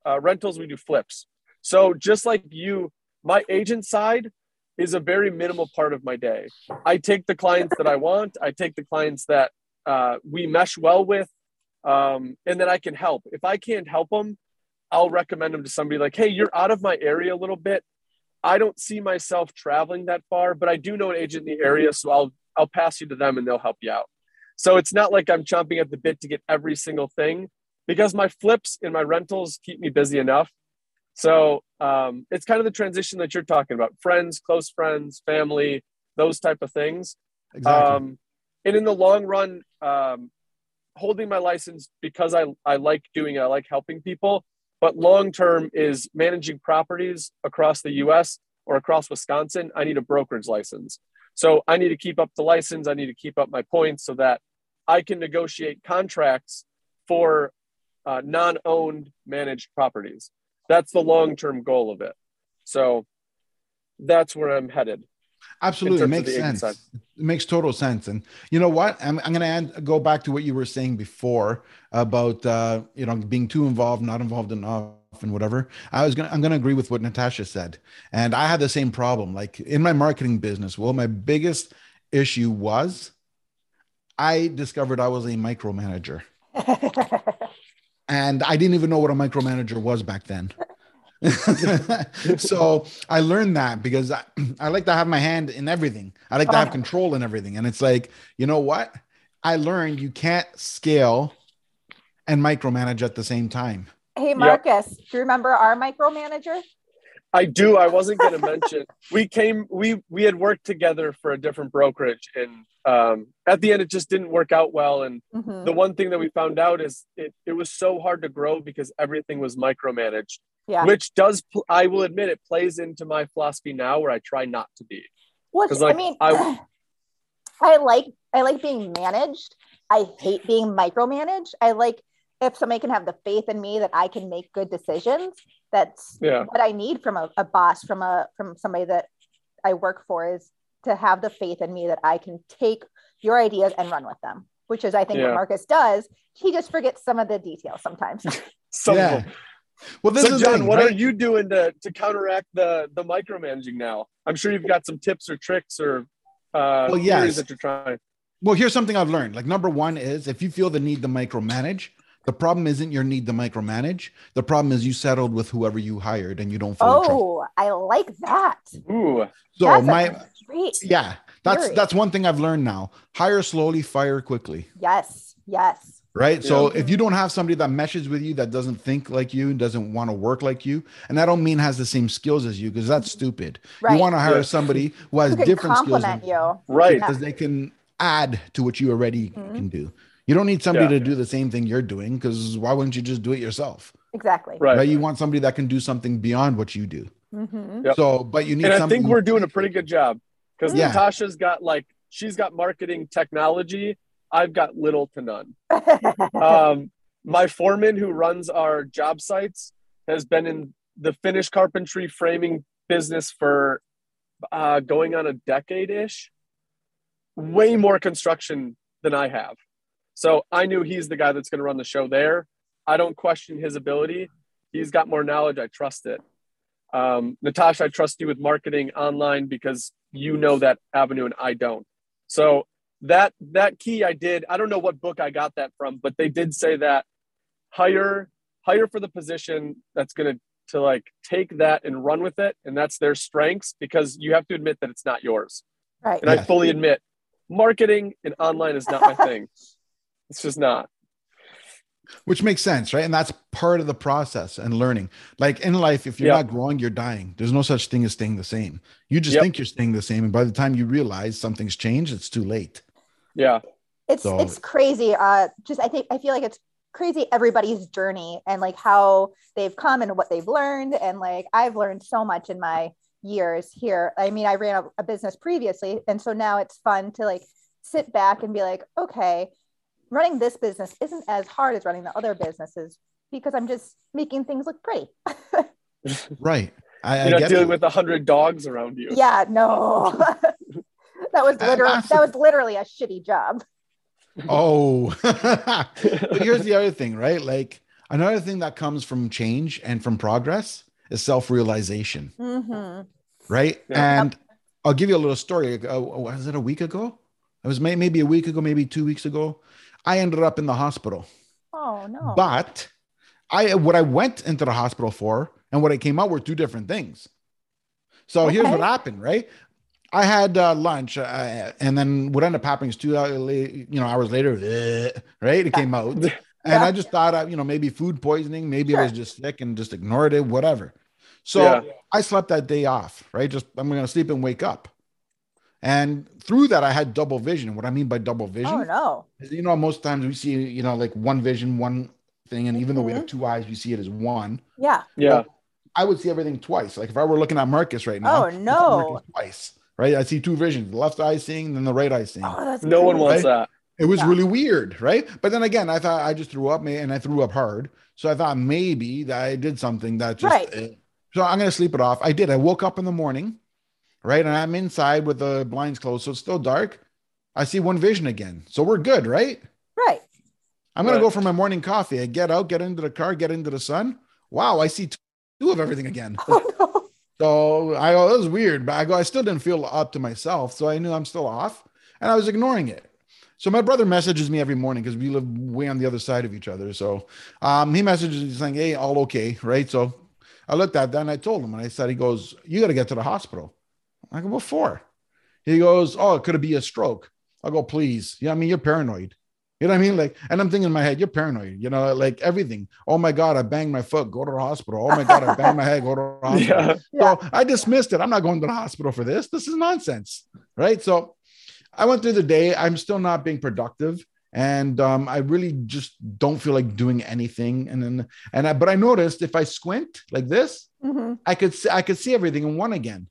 uh, rentals we do flips so just like you my agent side is a very minimal part of my day. I take the clients that i want. I take the clients that uh, we mesh well with um, and then i can help. If i can't help them i'll recommend them to somebody like hey you're out of my area a little bit. I don't see myself traveling that far but i do know an agent in the area so i'll i'll pass you to them and they'll help you out. So it's not like I'm chomping at the bit to get every single thing because my flips and my rentals keep me busy enough. So um, it's kind of the transition that you're talking about friends, close friends, family, those type of things. Exactly. Um, and in the long run, um, holding my license because I, I like doing it, I like helping people. But long term is managing properties across the US or across Wisconsin. I need a brokerage license. So I need to keep up the license. I need to keep up my points so that I can negotiate contracts for uh, non owned managed properties. That's the long term goal of it. So that's where I'm headed. Absolutely, terms of makes sense. side. It makes total sense. And you know what? I'm, I'm going to go back to what you were saying before about uh, you know being too involved, not involved enough, and whatever. I was going. to I'm going to agree with what Natasha said, and I had the same problem. Like in my marketing business, well, my biggest issue was I discovered I was a micromanager, and I didn't even know what a micromanager was back then. so I learned that because I, I like to have my hand in everything. I like to have Oh. control in everything. And it's like, you know what? I learned you can't scale and micromanage at the same time. hey, Marcus, do you remember our micromanager? I do. I wasn't going to mention. We came. We we had worked together for a different brokerage, and um, at the end, it just didn't work out well. And Mhm. the one thing that we found out is it, it was so hard to grow because everything was micromanaged, Yeah. which does. I will admit it plays into my philosophy now, where I try not to be. 'Cause, like, I mean, I- I like I like being managed. I hate being micromanaged. I like if somebody can have the faith in me that I can make good decisions. That's Yeah. what I need from a, a boss, from a from somebody that I work for, is to have the faith in me that I can take your ideas and run with them. Which is, I think, Yeah. what Marcus does. He just forgets some of the details sometimes. Some yeah. Well, this so, is the John, thing, what right? are you doing to to counteract the the micromanaging now? I'm sure you've got some tips or tricks or uh, Well, yes. theories that you're trying. Well, here's something I've learned. Like number one is if you feel the need to micromanage, the problem isn't your need to micromanage. The problem is you settled with whoever you hired and you don't feel in trust. oh, I like that. Ooh, So That's a my great. yeah, that's theory. that's one thing I've learned now. Hire slowly, fire quickly. Yes, yes. Right. So if you don't have somebody that meshes with you that doesn't think like you and doesn't want to work like you, and I don't mean has the same skills as you, because that's stupid. Right. You want to hire Yeah. somebody who has Who different skills compliment than- you? right. Yeah. because they can add to what you already Mhm. can do. You don't need somebody Yeah. to do the same thing you're doing because why wouldn't you just do it yourself? Exactly. Right. Right. You want somebody that can do something beyond what you do. Mhm. Yep. So, but you need and I think we're doing a pretty good job because Yeah. Natasha's got like she's got marketing technology. I've got little to none. Um, my foreman who runs our job sites has been in the finish carpentry framing business for uh, going on a decade ish. Way more construction than I have. So I knew he's the guy that's going to run the show there. I don't question his ability. He's got more knowledge. I trust it. Um, Natasha, I trust you with marketing online because you know that avenue and I don't. So that that key I did. I don't know what book I got that from, but they did say that hire hire for the position that's going to to like take that and run with it, and that's their strengths because you have to admit that it's not yours. right. And I fully admit, marketing and online is not my thing. It's just not. Which makes sense, right? And that's part of the process and learning. Like in life, if you're Yeah. not growing, you're dying. There's no such thing as staying the same. You just Yep. think you're staying the same. And by the time you realize something's changed, it's too late. Yeah, it's So- it's crazy uh just i think i feel like it's crazy everybody's journey and like how they've come and what they've learned and like i've learned so much in my years here i mean i ran a, a business previously and so now it's fun to like sit back and be like okay running this business isn't as hard as running the other businesses because i'm just making things look pretty Right. I, I you're not get dealing that. with a hundred dogs around you. yeah no that was Uh, literally that was literally a shitty job Oh, but here's the other thing, right? Like another thing that comes from change and from progress is self realization, hmm right? Yeah. And I'll give you a little story. Uh, was it a week ago? It was may- maybe a week ago, maybe two weeks ago. I ended up in the hospital. oh no But I what I went into the hospital for and what I came out were two different things. So here's what happened, right? I had uh, lunch, uh, and then what ended up happening is two hours, la- you know, hours later, right? It came out, and Yeah. I just thought, uh, you know, maybe food poisoning, maybe I was just sick and just ignored it, whatever. So Yeah. I slept that day off, right? Just I'm going to sleep and wake up, and through that I had double vision. What I mean by double vision, oh no is, you know, most times we see, you know, like one vision, one thing, and even though we have Mm-hmm. two eyes, we see it as one. yeah Yeah, I would see everything twice. Like if I were looking at Marcus right now, Oh, no. Twice, right? I see two visions: the left eye seeing, then the right eye seeing. oh that's no one crazy. wants that. It was Yeah. really weird, right? But then again, I thought I just threw up, and I threw up hard. So I thought maybe that I did something that just. Right. eh. So I'm gonna sleep it off. I did. I woke up in the morning, right, and I'm inside with the blinds closed, so it's still dark. I see one vision again, so we're good, right? right I'm gonna go for my morning coffee. I get out, get into the car, get into the sun. Wow, I see two of everything again. oh no So I go, that was weird, but I go, I still didn't feel up to myself. So I knew I'm still off and I was ignoring it. So my brother messages me every morning because we live way on the other side of each other. So um, he messages me saying, Hey, all okay. Right. So I looked at that and I told him, and I said, He goes, You got to get to the hospital. I go, What for? He goes, Oh, it could it be a stroke? I go, Please. Yeah, I mean, you're paranoid. You know what I mean? Like, and I'm thinking in my head, you're paranoid, you know, like everything. Oh my God, I banged my foot, go to the hospital. Oh my God, I banged my head, go to the hospital. Yeah, So I dismissed it. I'm not going to the hospital for this. This is nonsense. Right. So I went through the day. I'm still not being productive. And um, I really just don't feel like doing anything. And then, and I, but I noticed if I squint like this, hmm I could see, I could see everything in one again.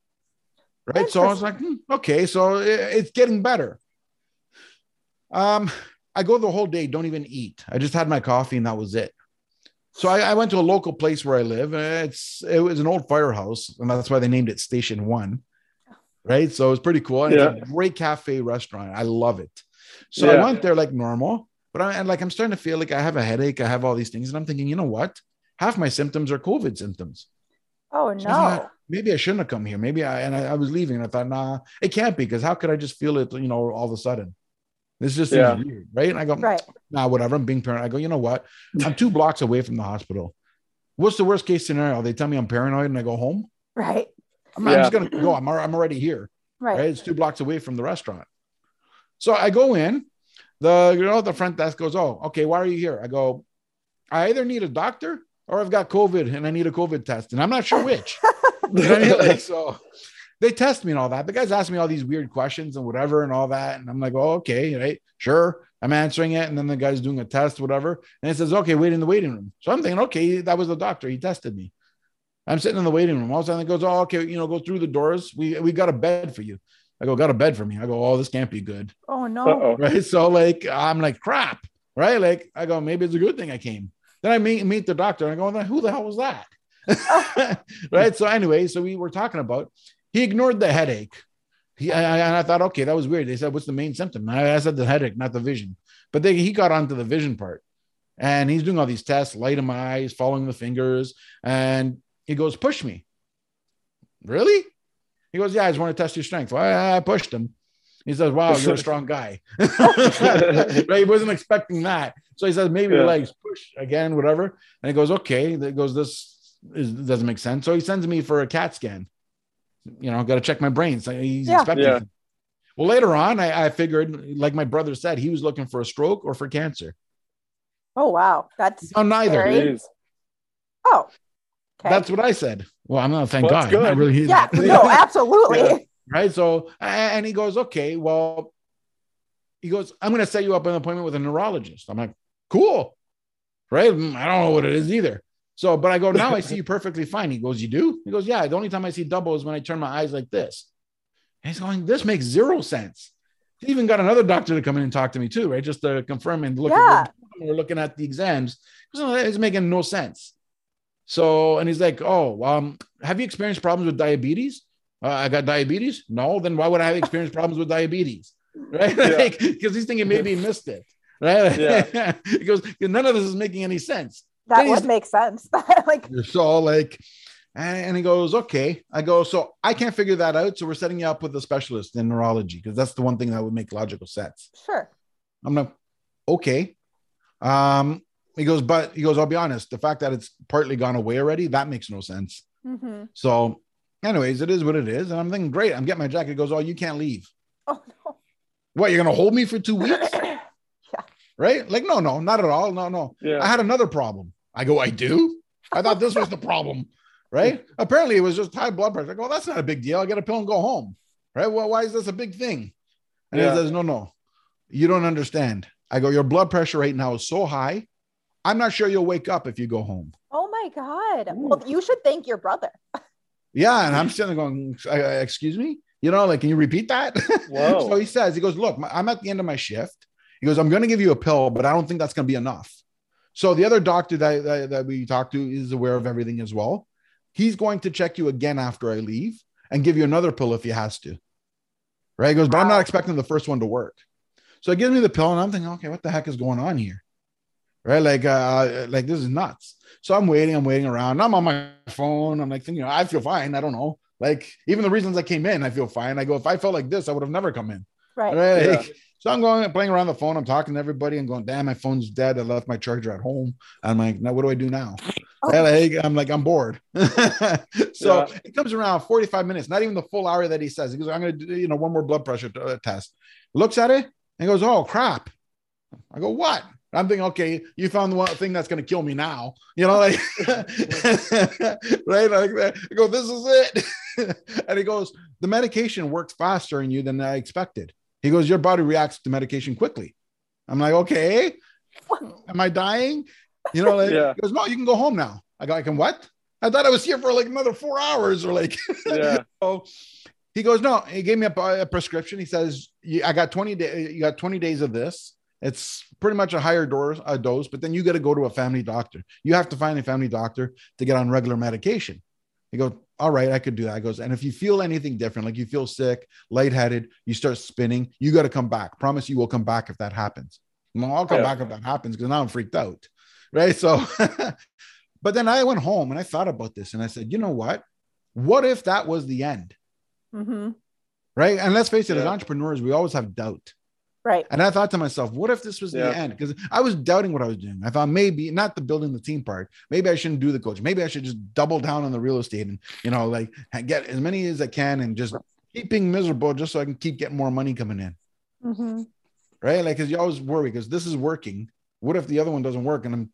Right. So I was like, hmm, okay, so it's getting better. Um, I go the whole day, don't even eat. I just had my coffee and that was it. So I, I went to a local place where I live. It's it was an old firehouse, and that's why they named it Station One. Right. So it's pretty cool. And it's a great cafe restaurant. I love it. So I went there like normal, but I and like I'm starting to feel like I have a headache. I have all these things, and I'm thinking, you know what? Half my symptoms are COVID symptoms. oh no thought, maybe I shouldn't have come here. Maybe I and I, I was leaving, and I thought, nah, it can't be because how could I just feel it? You know, all of a sudden, this just seems Yeah. weird, right? And I go, right nah, whatever. I'm being paranoid. I go, you know what? I'm two blocks away from the hospital. What's the worst case scenario? They tell me I'm paranoid and I go home. right I'm, I'm just gonna go. I'm, I'm already here. right, Right. It's two blocks away from the restaurant. So I go in. The you know the front desk goes, oh, okay. Why are you here? I go, I either need a doctor or I've got COVID and I need a COVID test, and I'm not sure which. You know I mean? Like, so they test me and all that. The guys ask me all these weird questions and whatever and all that. And I'm like, oh, okay, right, sure. I'm answering it. And then the guy's doing a test, whatever. And it says, okay, wait in the waiting room. So I'm thinking, okay, that was the doctor. He tested me. I'm sitting in the waiting room. All of a sudden it goes, oh, okay, you know, go through the doors. We we got a bed for you. I go, got a bed for me. I go, oh, this can't be good. Oh no. Uh-oh. Right. So like I'm like, crap. Right. Like I go, maybe it's a good thing I came. Then I meet meet the doctor and I go, who the hell was that? right. So anyway, so we were talking about he ignored the headache. He I, and I thought, okay, that was weird. They said, what's the main symptom? I, I said the headache, not the vision. But they, he got onto the vision part, and he's doing all these tests, light in my eyes, following the fingers, and he goes, push me. Really? He goes, yeah, I just want to test your strength. Well, I, I pushed him. He says, wow, you're a strong guy. right? He wasn't expecting that. So he says, maybe Yeah. your legs push again, whatever. And he goes, okay. He goes, this is, doesn't make sense. So he sends me for a CAT scan. You know, got to check my brain. So he's Yeah. expecting. Yeah. Well, later on, I, I figured, like my brother said, he was looking for a stroke or for cancer. Oh wow. That's No, neither. Scary. Jeez. oh. Okay. That's what I said. Well, I'm not. Thank Well, that's God. Not good. really. yeah. No, absolutely. Yeah. right? So, and he goes, okay, well, he goes, I'm going to set you up an appointment with a neurologist. I'm like, cool, right? Mm, I don't know what it is either. So, but I go, now I see you perfectly fine. He goes, you do? He goes, yeah. The only time I see double is when I turn my eyes like this. And he's going, this makes zero sense. He even got another doctor to come in and talk to me too, right? Just to confirm and look Yeah. at we're looking at the exams. He It's making no sense. So, and he's like, oh, um, have you experienced problems with diabetes? Uh, I got diabetes. No, then why would I have experienced problems with diabetes? Right? Yeah. Because he's thinking maybe he missed it. Right? Yeah. he goes, none of this is making any sense. That would make sense. like So like, and, and he goes, okay. I go, so I can't figure that out. So we're setting you up with a specialist in neurology because that's the one thing that would make logical sense. sure. I'm like, okay. Um, he goes, but he goes, I'll be honest, the fact that it's partly gone away already, that makes no sense. hmm So, anyways, it is what it is. And I'm thinking, great, I'm getting my jacket. He goes, Oh, you can't leave. Oh no. What, you're gonna hold me for two weeks? yeah. right? Like, no, no, not at all. No, no. Yeah. I had another problem. I go, I do? I thought this was the problem, right? Apparently it was just high blood pressure. I go, well, that's not a big deal. I get a pill and go home. Right? Well, why is this a big thing? And Yeah. he says, No, no, you don't understand. I go, Your blood pressure right now is so high. I'm not sure you'll wake up if you go home. Oh my God. Well, you should thank your brother. Yeah, and I'm sitting there going, "Uh, "Excuse me, you know, like, can you repeat that?" Whoa. so he says, "He goes, look, I'm at the end of my shift. He goes, I'm going to give you a pill, but I don't think that's going to be enough." So the other doctor that, that that we talked to is aware of everything as well. He's going to check you again after I leave and give you another pill if he has to. Right? He goes, but I'm not expecting the first one to work. So he gives me the pill, and I'm thinking, okay, what the heck is going on here? Right? Like, uh, like this is nuts. So I'm waiting, I'm waiting around. I'm on my phone. I'm like thinking, you know, I feel fine. I don't know. Like, even the reasons I came in, I feel fine. I go, if I felt like this, I would have never come in. Right. Right? Like, so I'm going and playing around the phone. I'm talking to everybody and going, damn, my phone's dead. I left my charger at home. I'm like, now what do I do now? Oh. Like, I'm like, I'm bored. so Yeah. it comes around 45 minutes, not even the full hour that he says. He goes, I'm going to do, you know, one more blood pressure t- uh, test. Looks at it and goes, oh, crap. I go, what? I'm thinking, okay, you found the one thing that's going to kill me now. You know, like, right? Like, that. I go, this is it. and he goes, the medication works faster in you than I expected. He goes, your body reacts to medication quickly. I'm like, okay, am I dying? You know, like, Yeah. he goes, no, you can go home now. I go, I can what? I thought I was here for like another four hours or like, Yeah. so he goes, no, he gave me a, a prescription. He says, I got 20 days, you got 20 days of this. It's pretty much a higher dose, a dose, but then you got to go to a family doctor. You have to find a family doctor to get on regular medication. He goes, all right, I could do that. I goes, and if you feel anything different, like you feel sick, lightheaded, you start spinning, you got to come back. Promise you will come back if that happens. Well, I'll come Yeah. back if that happens because now I'm freaked out. Right. So, but then I went home and I thought about this and I said, you know what? What if that was the end? hmm Right. And let's face it, as entrepreneurs, we always have doubt. Right. And I thought to myself, what if this was Yeah. the end? Because I was doubting what I was doing. I thought maybe not the building the team part. Maybe I shouldn't do the coach. Maybe I should just double down on the real estate and you know, like get as many as I can and just keep being miserable just so I can keep getting more money coming in. hmm Right. Like because you always worry because this is working. What if the other one doesn't work? And I'm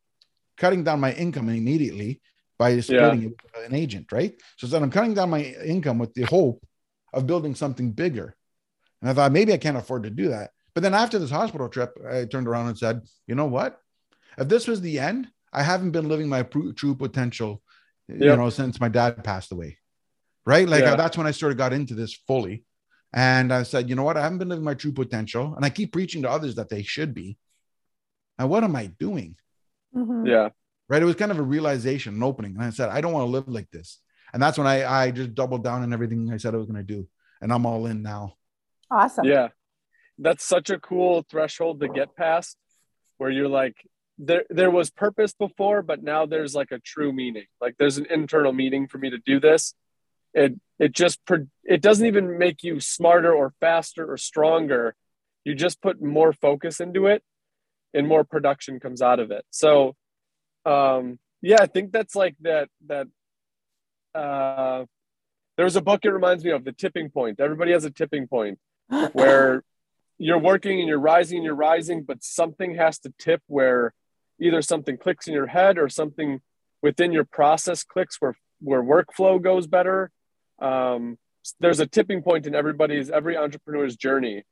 cutting down my income immediately by splitting it with an agent, right? So then I'm cutting down my income with the hope of building something bigger. And I thought maybe I can't afford to do that. But then after this hospital trip, I turned around and said, you know what? If this was the end, I haven't been living my pr- true potential, you know, since my dad passed away. Right. Like Yeah. that's when I sort of got into this fully. And I said, you know what? I haven't been living my true potential. And I keep preaching to others that they should be. And what am I doing? Mhm. Yeah. Right. It was kind of a realization, an opening. And I said, I don't want to live like this. And that's when I, I just doubled down on everything I said I was going to do. And I'm all in now. Awesome. Yeah. That's such a cool threshold to get past where you're like, there, there was purpose before, but now there's like a true meaning. Like there's an internal meaning for me to do this. It, it just, it doesn't even make you smarter or faster or stronger. You just put more focus into it and more production comes out of it. So, um, yeah, I think that's like that, that, uh, there's a book it reminds me of the tipping point. Everybody has a tipping point where you're working and you're rising and you're rising, but something has to tip where either something clicks in your head or something within your process clicks where where workflow goes better. Um, there's a tipping point in everybody's every entrepreneur's journey,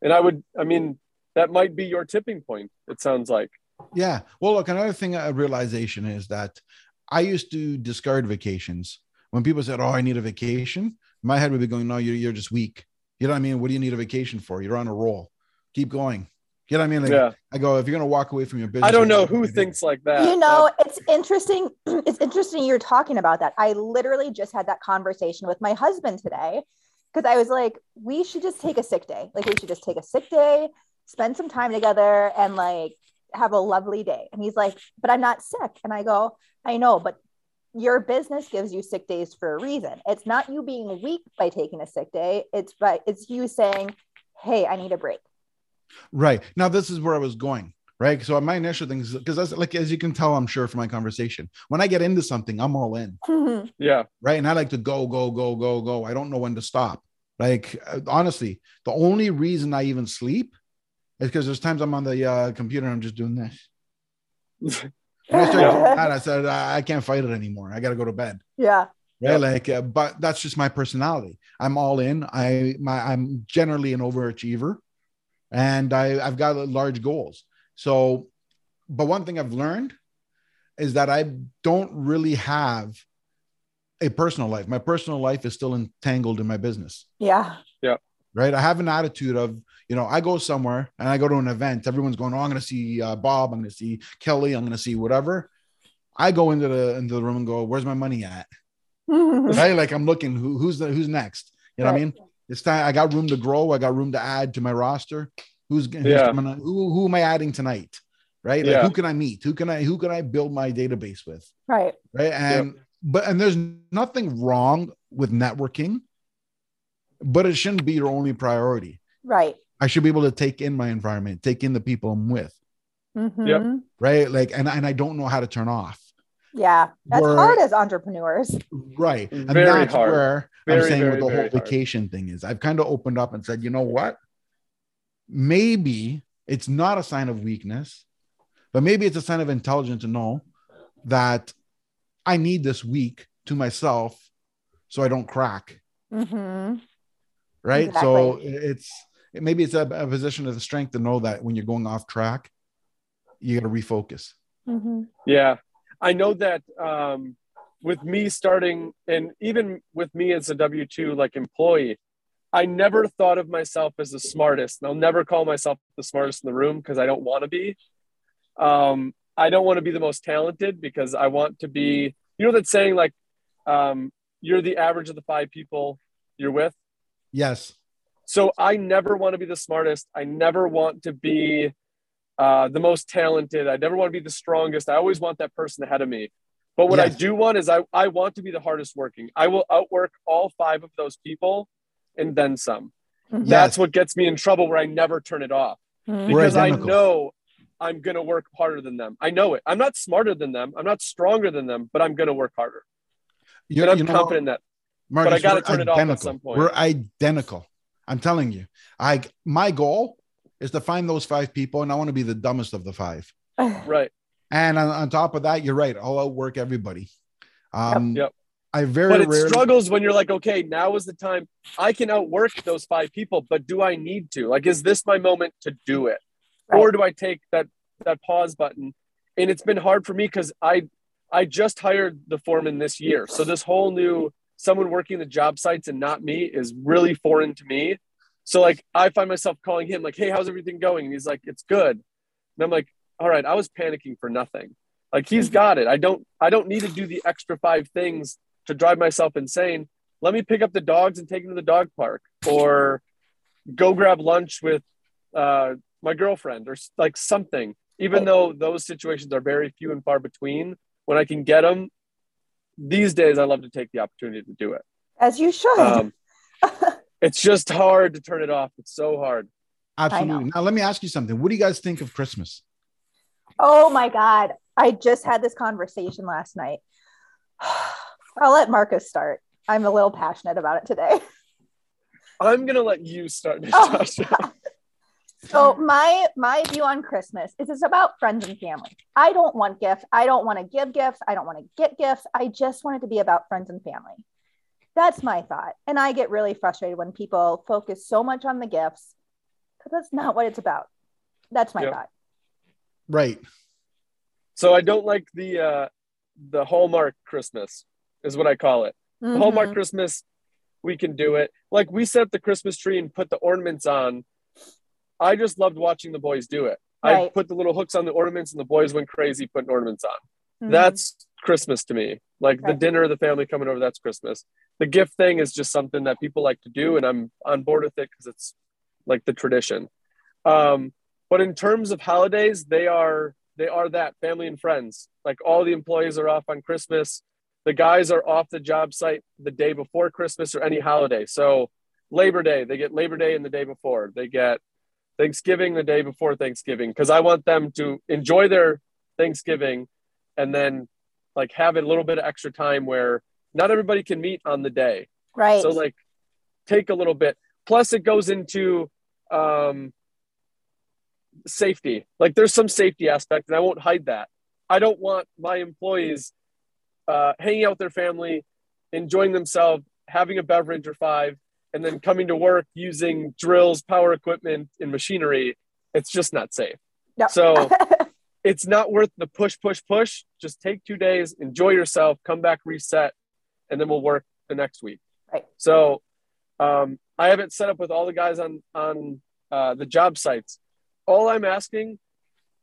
and I would, I mean, that might be your tipping point. It sounds like. Yeah. Well, look, another thing, a realization is that I used to discard vacations. When people said, Oh, I need a vacation, my head would be going, No, you're, you're just weak. You know what I mean? What do you need a vacation for? You're on a roll. Keep going. You know what I mean? Like, yeah, I go, if you're going to walk away from your business, I don't know what are you who gonna do? thinks like that. you know it's interesting it's interesting you're talking about that i literally just had that conversation with my husband today because i was like we should just take a sick day like we should just take a sick day spend some time together and like have a lovely day and he's like but i'm not sick and i go i know but your business gives you sick days for a reason it's not you being weak by taking a sick day it's by it's you saying hey i need a break Right. Now, this is where I was going. Right. So my initial thing is because that's like, as you can tell, I'm sure from my conversation, when I get into something, I'm all in. yeah, right? And I like to go, go, go, go, go. I don't know when to stop. Like uh, honestly, the only reason I even sleep is because there's times I'm on the uh, computer and I'm just doing this. When I started doing that, I said I I can't fight it anymore. I got to go to bed. yeah Right, like, uh, but that's just my personality. I'm all in. I my I'm generally an overachiever, and I I've got large goals. So, but one thing I've learned is that I don't really have a personal life. My personal life is still entangled in my business. Yeah. Yeah Right. I have an attitude of, you know, I go somewhere and I go to an event. Everyone's going, oh, I'm going to see uh, Bob. I'm going to see Kelly. I'm going to see whatever. I go into the into the room and go, where's my money at? right? Like I'm looking who, who's the who's next. You know what I mean? It's time I got room to grow. I got room to add to my roster. Who's, who's Yeah. coming on- who, who am I adding tonight? Right? Like Yeah. who can I meet? Who can I who can I build my database with? right Right. And but and there's nothing wrong with networking, but it shouldn't be your only priority. right I should be able to take in my environment, take in the people I'm with. Mhm. Right. Like and, and I don't know how to turn off. Yeah, that's Where- hard as entrepreneurs. Right. And Very that's hard. where I'm saying very, what the very whole hard. vacation thing is. I've kind of opened up and said, you know what? Maybe it's not a sign of weakness, but maybe it's a sign of intelligence to know that I need this week to myself so I don't crack. hmm Right. So it's maybe it's a, a position of strength to know that when you're going off track, you got to refocus. hmm Yeah, I know that um, with me starting, and even with me as a W two like employee, I never thought of myself as the smartest. And I'll never call myself the smartest in the room because I don't want to be. Um, I don't want to be the most talented because I want to be. You know that saying like, um, you're the average of the five people you're with. Yes. So I never want to be the smartest. I never want to be uh, the most talented. I never want to be the strongest. I always want that person ahead of me. But what I do want is I, I want to be the hardest working. I will outwork all five of those people and then some. Mhm. That's what gets me in trouble where I never turn it off Mhm. Because I know I'm going to work harder than them. I know it. I'm not smarter than them. I'm not stronger than them, but I'm going to work harder. You're, And I'm you know, confident in that. Marcus, I gotta we're turn it off at identical. some point. We're identical. I'm telling you. I my goal is to find those five people, and I want to be the dumbest of the five. Right. And on, on top of that, you're right. I'll outwork everybody. Um, Yep. I very but it rarely. struggles when you're like, okay, now is the time. I can outwork those five people, but do I need to? Like, is this my moment to do it, or do I take that that pause button? And it's been hard for me because I I just hired the foreman this year, so this whole new someone working the job sites and not me is really foreign to me. So like, I find myself calling him like, hey, how's everything going? And he's like, it's good. And I'm like, all right, I was panicking for nothing. Like he's got it. I don't I don't need to do the extra five things to drive myself insane. Let me pick up the dogs and take them to the dog park or go grab lunch with uh, my girlfriend or like something. Even though those situations are very few and far between, when I can get them, these days I love to take the opportunity to do it. As you should. Um, it's just hard to turn it off. It's so hard. Absolutely. Now, let me ask you something. What do you guys think of Christmas? oh my God. I just had this conversation last night. I'll let Marcus start. I'm a little passionate about it today. I'm gonna let you start, Oh. Natasha. So my my view on Christmas is it's about friends and family. I don't want gifts. I don't want to give gifts. I don't want to get gifts. I just want it to be about friends and family. That's my thought. And I get really frustrated when people focus so much on the gifts because that's not what it's about. That's my Yeah. thought. Right. So I don't like the uh, the Hallmark Christmas, is what I call it. The Hallmark. Christmas, we can do it. Like we set up the Christmas tree and put the ornaments on. I just loved watching the boys do it. I put the little hooks on the ornaments and the boys went crazy putting ornaments on. Mhm. That's Christmas to me. Like the Right. dinner, the family coming over, that's Christmas. The gift thing is just something that people like to do, and I'm on board with it because it's like the tradition. Um, but in terms of holidays, they are they are that family and friends. Like all the employees are off on Christmas. The guys are off the job site the day before Christmas or any holiday. So Labor Day, they get Labor Day and the day before. They get Thanksgiving the day before Thanksgiving because I want them to enjoy their Thanksgiving and then like have a little bit of extra time where not everybody can meet on the day. right. So like take a little bit. Plus it goes into um safety. Like there's some safety aspect and I won't hide that. I don't want my employees uh hanging out with their family, enjoying themselves, having a beverage or five, and then coming to work using drills, power equipment, and machinery. It's just not safe. No. So it's not worth the push, push, push. Just take two days, enjoy yourself, come back, reset, and then we'll work the next week. Right. So um, I have it set up with all the guys on on uh, the job sites. All I'm asking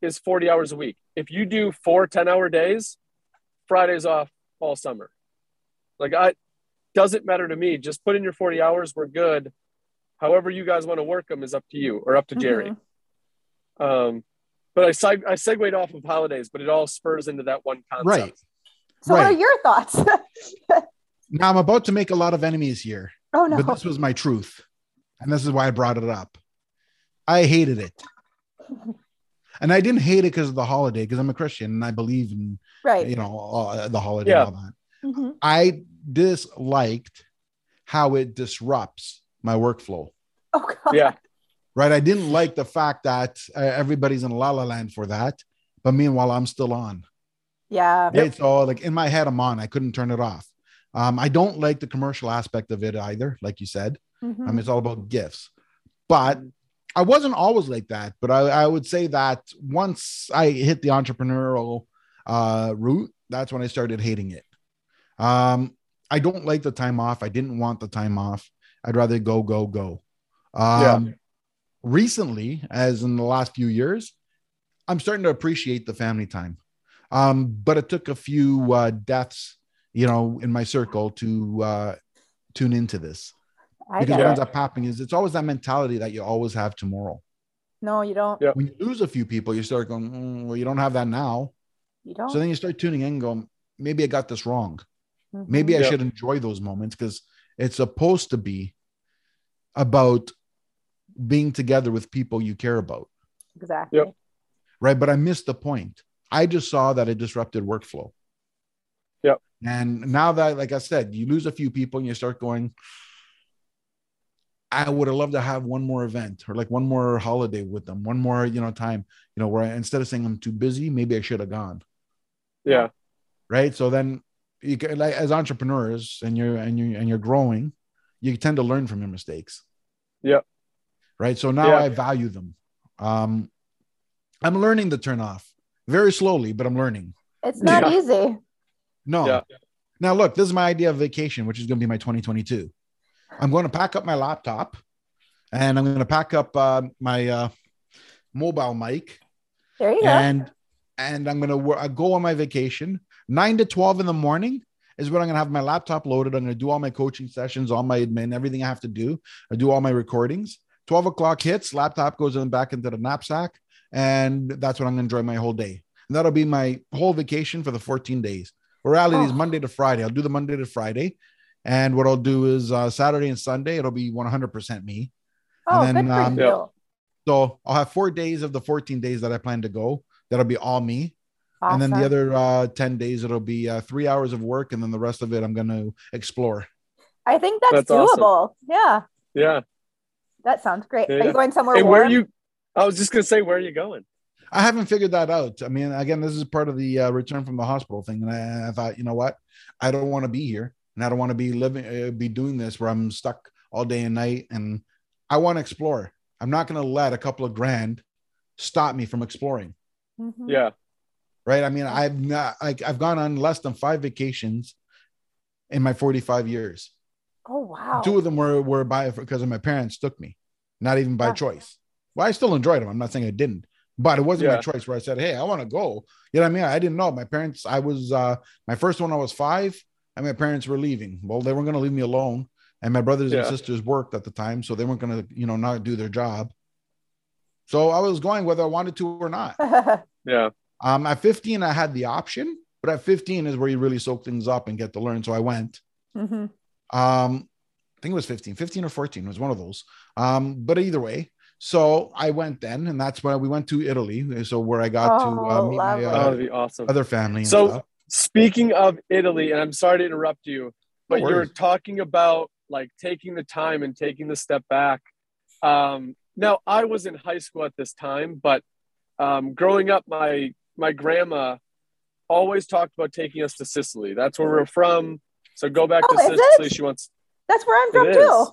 is 40 hours a week. If you do four 10 hour days, Fridays off all summer. Like I doesn't matter to me. Just put in your 40 hours. We're good. However you guys want to work them is up to you or up to Jerry. Mhm. Um, but I seg- I segued off of holidays, but it all spurs into that one concept. Right. So what are your thoughts? Now I'm about to make a lot of enemies here, oh no. but this was my truth. And this is why I brought it up. I hated it. And I didn't hate it because of the holiday, because I'm a Christian and I believe in, right. you know, uh, the holiday Yeah. and all that. Mhm. I disliked how it disrupts my workflow. Oh god. Yeah. right? I didn't like the fact that uh, everybody's in la la land for that, but meanwhile I'm still on. Yeah. Right? So like in my head I'm on. I couldn't turn it off. Um, I don't like the commercial aspect of it either, like you said. Mhm. I mean, it's all about gifts, but I wasn't always like that. But I, I would say that once I hit the entrepreneurial uh, route, that's when I started hating it. Um, I don't like the time off. I didn't want the time off. I'd rather go, go, go. Um, Recently, as in the last few years, I'm starting to appreciate the family time. Um, but it took a few uh, deaths, you know, in my circle to uh, tune into this I because what it. ends up happening is it's always that mentality that you always have tomorrow. No, you don't. Yeah. When you lose a few people, you start going, "Mm, well, you don't have that now. You don't. So then you start tuning in and going, maybe I got this wrong. Mhm. Maybe I Yeah. should enjoy those moments because it's supposed to be about being together with people you care about. exactly. Yep. Right. But I missed the point. I just saw that it disrupted workflow. Yep. And now that, like I said, you lose a few people and you start going, I would have loved to have one more event or like one more holiday with them, one more, you know, time, you know, where I, instead of saying I'm too busy, maybe I should have gone. Yeah. Right. So then you can, like as entrepreneurs and you're and you and you're growing, you tend to learn from your mistakes. Yeah. Right. So now Yeah. I value them. Um, I'm learning to turn off very slowly, but I'm learning. It's not Yeah. easy. No. Yeah. Now look, this is my idea of vacation, which is going to be my 2022. I'm going to pack up my laptop, and I'm going to pack up uh, my uh, mobile mic, There you go. and and I'm going to wor- I go on my vacation. Nine to 12 in the morning is when I'm going to have my laptop loaded. I'm going to do all my coaching sessions, all my admin, everything I have to do. I do all my recordings. 12 o'clock hits, laptop goes in back into the knapsack, and that's when I'm going to enjoy my whole day. And that'll be my whole vacation for the 14 days. Reality is Oh. Monday to Friday. I'll do the Monday to Friday. And what I'll do is uh, Saturday and Sunday, it'll be 100% me. oh, and then, good for um, you. So I'll have four days of the 14 days that I plan to go. That'll be all me. Awesome. And then the other uh, 10 days, it'll be uh, three hours of work. And then the rest of it, I'm going to explore. I think that's, That's awesome. doable. Yeah, Yeah. that sounds great. Are Yeah. you going somewhere And warm? where are you? I was just gonna say, where are you going? I haven't figured that out. I mean, again, this is part of the uh, return from the hospital thing. And I, I thought, you know what? I don't want to be here. And I don't want to be living, uh, be doing this where I'm stuck all day and night. And I want to explore. I'm not going to let a couple of grand stop me from exploring. Mhm. Yeah. Right? I mean, I've not like I've gone on less than five vacations in my 45 years. Oh wow. Two of them were were by because of my parents took me, not even by Yeah. choice. Well, I still enjoyed them. I'm not saying I didn't, but it wasn't Yeah. my choice where I said, "Hey, I want to go." You know what I mean? I didn't know. My parents. I was uh my first one. I was five, and my parents were leaving. Well, they weren't going to leave me alone, and my brothers and sisters worked at the time, so they weren't going to you know not do their job. So I was going whether I wanted to or not. Yeah. Um, at 15, I had the option, but at 15 is where you really soak things up and get to learn. So I went. Mhm. Um, I think it was 15, 15 or 14. Was one of those. Um, but either way, so I went then, and that's when we went to Italy. So where I got to uh, Oh, meet my lovely. Oh, uh, that'd be awesome. other family. And So- stuff. Speaking of Italy, and I'm sorry to interrupt you, but No you're talking about like taking the time and taking the step back. Um, now, I was in high school at this time, but um, growing up, my my grandma always talked about taking us to Sicily. That's where we're from. So go back Oh, to Sicily. it? She wants That's where I'm from too.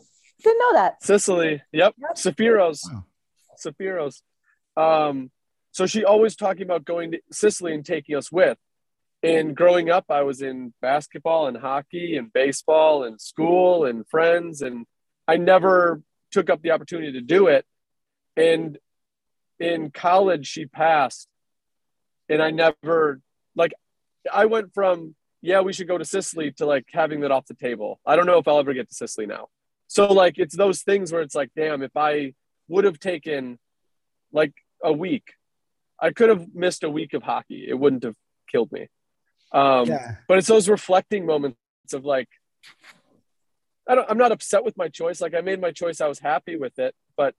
Didn't know that. Sicily. Yep. Yep. Sephiro's. Wow. Sephiro's. Um, so she always talking about going to Sicily and taking us with. And growing up, I was in basketball and hockey and baseball and school and friends, and I never took up the opportunity to do it. And in college, she passed, and I never like. I went from yeah, we should go to Sicily to like having that off the table. I don't know if I'll ever get to Sicily now. So like it's those things where it's like, damn, if I would have taken like a week, I could have missed a week of hockey. It wouldn't have killed me. Um, yeah, But it's those reflecting moments of like, I don't, I'm not upset with my choice. Like I made my choice. I was happy with it. But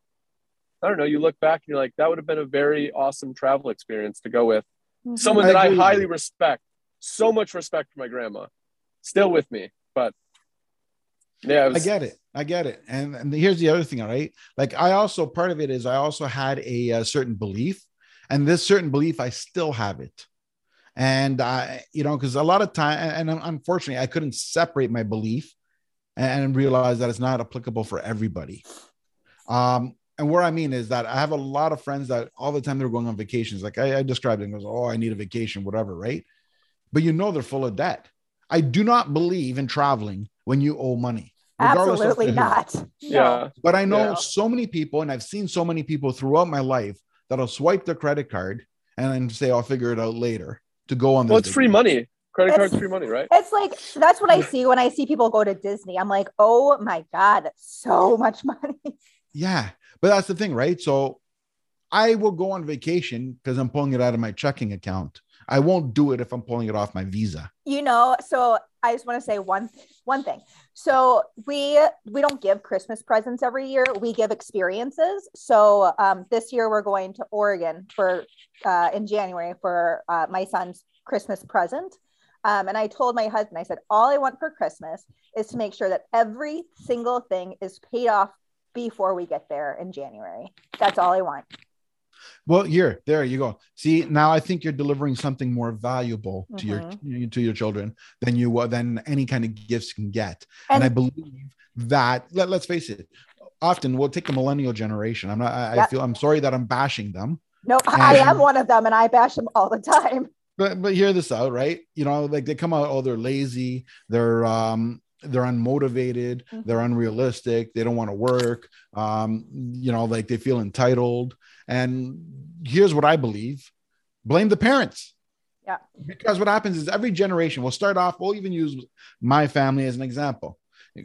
I don't know. You look back and you're like, that would have been a very awesome travel experience to go with. Someone that I agree with highly respect. So much respect for my grandma. Still with me, but yeah, it I get it. I get it. And, and here's the other thing, all right? Like I also part of it is I also had a, uh certain belief, and this certain belief I still have it. And I, you know, because a lot of time, and and unfortunately, I couldn't separate my belief and realize that it's not applicable for everybody. Um, and where I mean is that I have a lot of friends that all the time they're going on vacations. Like I, I described it, goes, oh, I need a vacation, whatever, right? But you know they're full of debt. I do not believe in traveling when you owe money. regardless Absolutely to who. not. Yeah, But I know Yeah. so many people, and I've seen so many people throughout my life that'll swipe their credit card and then say, I'll figure it out later to go on this. well, it's free money. Credit It's- card's free money, right? It's like that's what I see when I see people go to Disney. I'm like, oh my god, so much money. Yeah. But that's the thing, right? So I will go on vacation because I'm pulling it out of my checking account. I won't do it if I'm pulling it off my visa. You know, so I just want to say one one thing. So we we don't give Christmas presents every year. We give experiences. So um, this year we're going to Oregon for uh, in January for uh, my son's Christmas present. Um, and I told my husband, I said, all I want for Christmas is to make sure that every single thing is paid off before we get there in January. That's all I want. Well, here, there you go. See, now I think you're delivering something more valuable to your to your children than you uh, than any kind of gifts can get. And, And- I believe that let, let's face it, often we'll take the millennial generation. I'm not. I, I feel. I'm sorry that I'm bashing them, No, I am one of them, and I bash them all the time. but but hear this out, right? You know, like they come out. Oh, they're lazy. They're um they're unmotivated. Mhm. They're unrealistic. They don't want to work. Um, you know, like they feel entitled. And here's what I believe: blame the parents. Yeah. Because what happens is every generation. We'll start off. We'll even use my family as an example.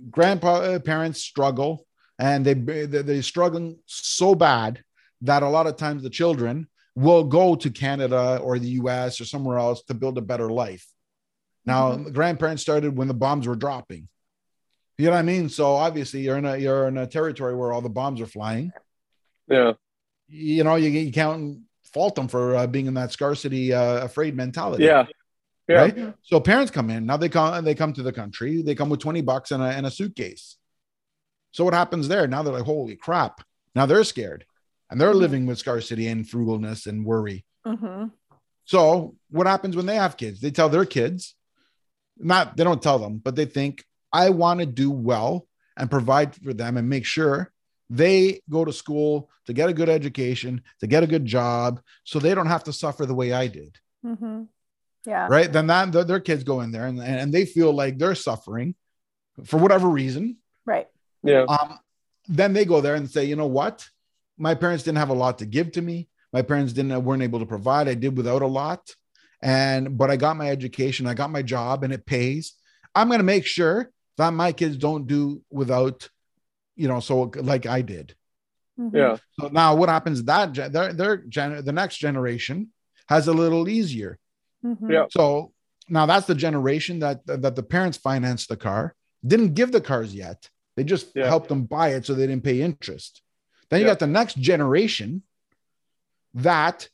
Grandpa uh, parents struggle, and they they- they're struggling so bad that a lot of times the children will go to Canada or the US or somewhere else to build a better life. Now, the grandparents started when the bombs were dropping. You know what I mean? So obviously you're in a you're in a territory where all the bombs are flying. Yeah. You know, you, you can't fault them for uh, being in that scarcity uh, afraid mentality. Yeah. Yeah. Right. So parents come in now. They come. They come to the country. They come with twenty bucks and a, and a suitcase. So what happens there? Now they're like, holy crap! Now they're scared, and they're Mhm. living with scarcity and frugalness and worry. hmm So what happens when they have kids? They tell their kids, not they don't tell them, but they think I want to do well and provide for them and make sure they go to school to get a good education, to get a good job, so they don't have to suffer the way I did. hmm Yeah. Right? Then that their, their kids go in there and, and they feel like they're suffering for whatever reason. Right. Yeah. Um, then they go there and say, you know what? My parents didn't have a lot to give to me. My parents didn't weren't able to provide. I did without a lot. And but I got my education, I got my job, and it pays. I'm gonna make sure that my kids don't do without, you know, so like I did. Mhm. Yeah. So now what happens that gen- their, their gen- the next generation has a little easier. Mhm. Yeah. So now that's the generation that that the parents financed the car, didn't give the cars yet. They just Yeah. helped them buy it so they didn't pay interest. Then you Yeah. got the next generation that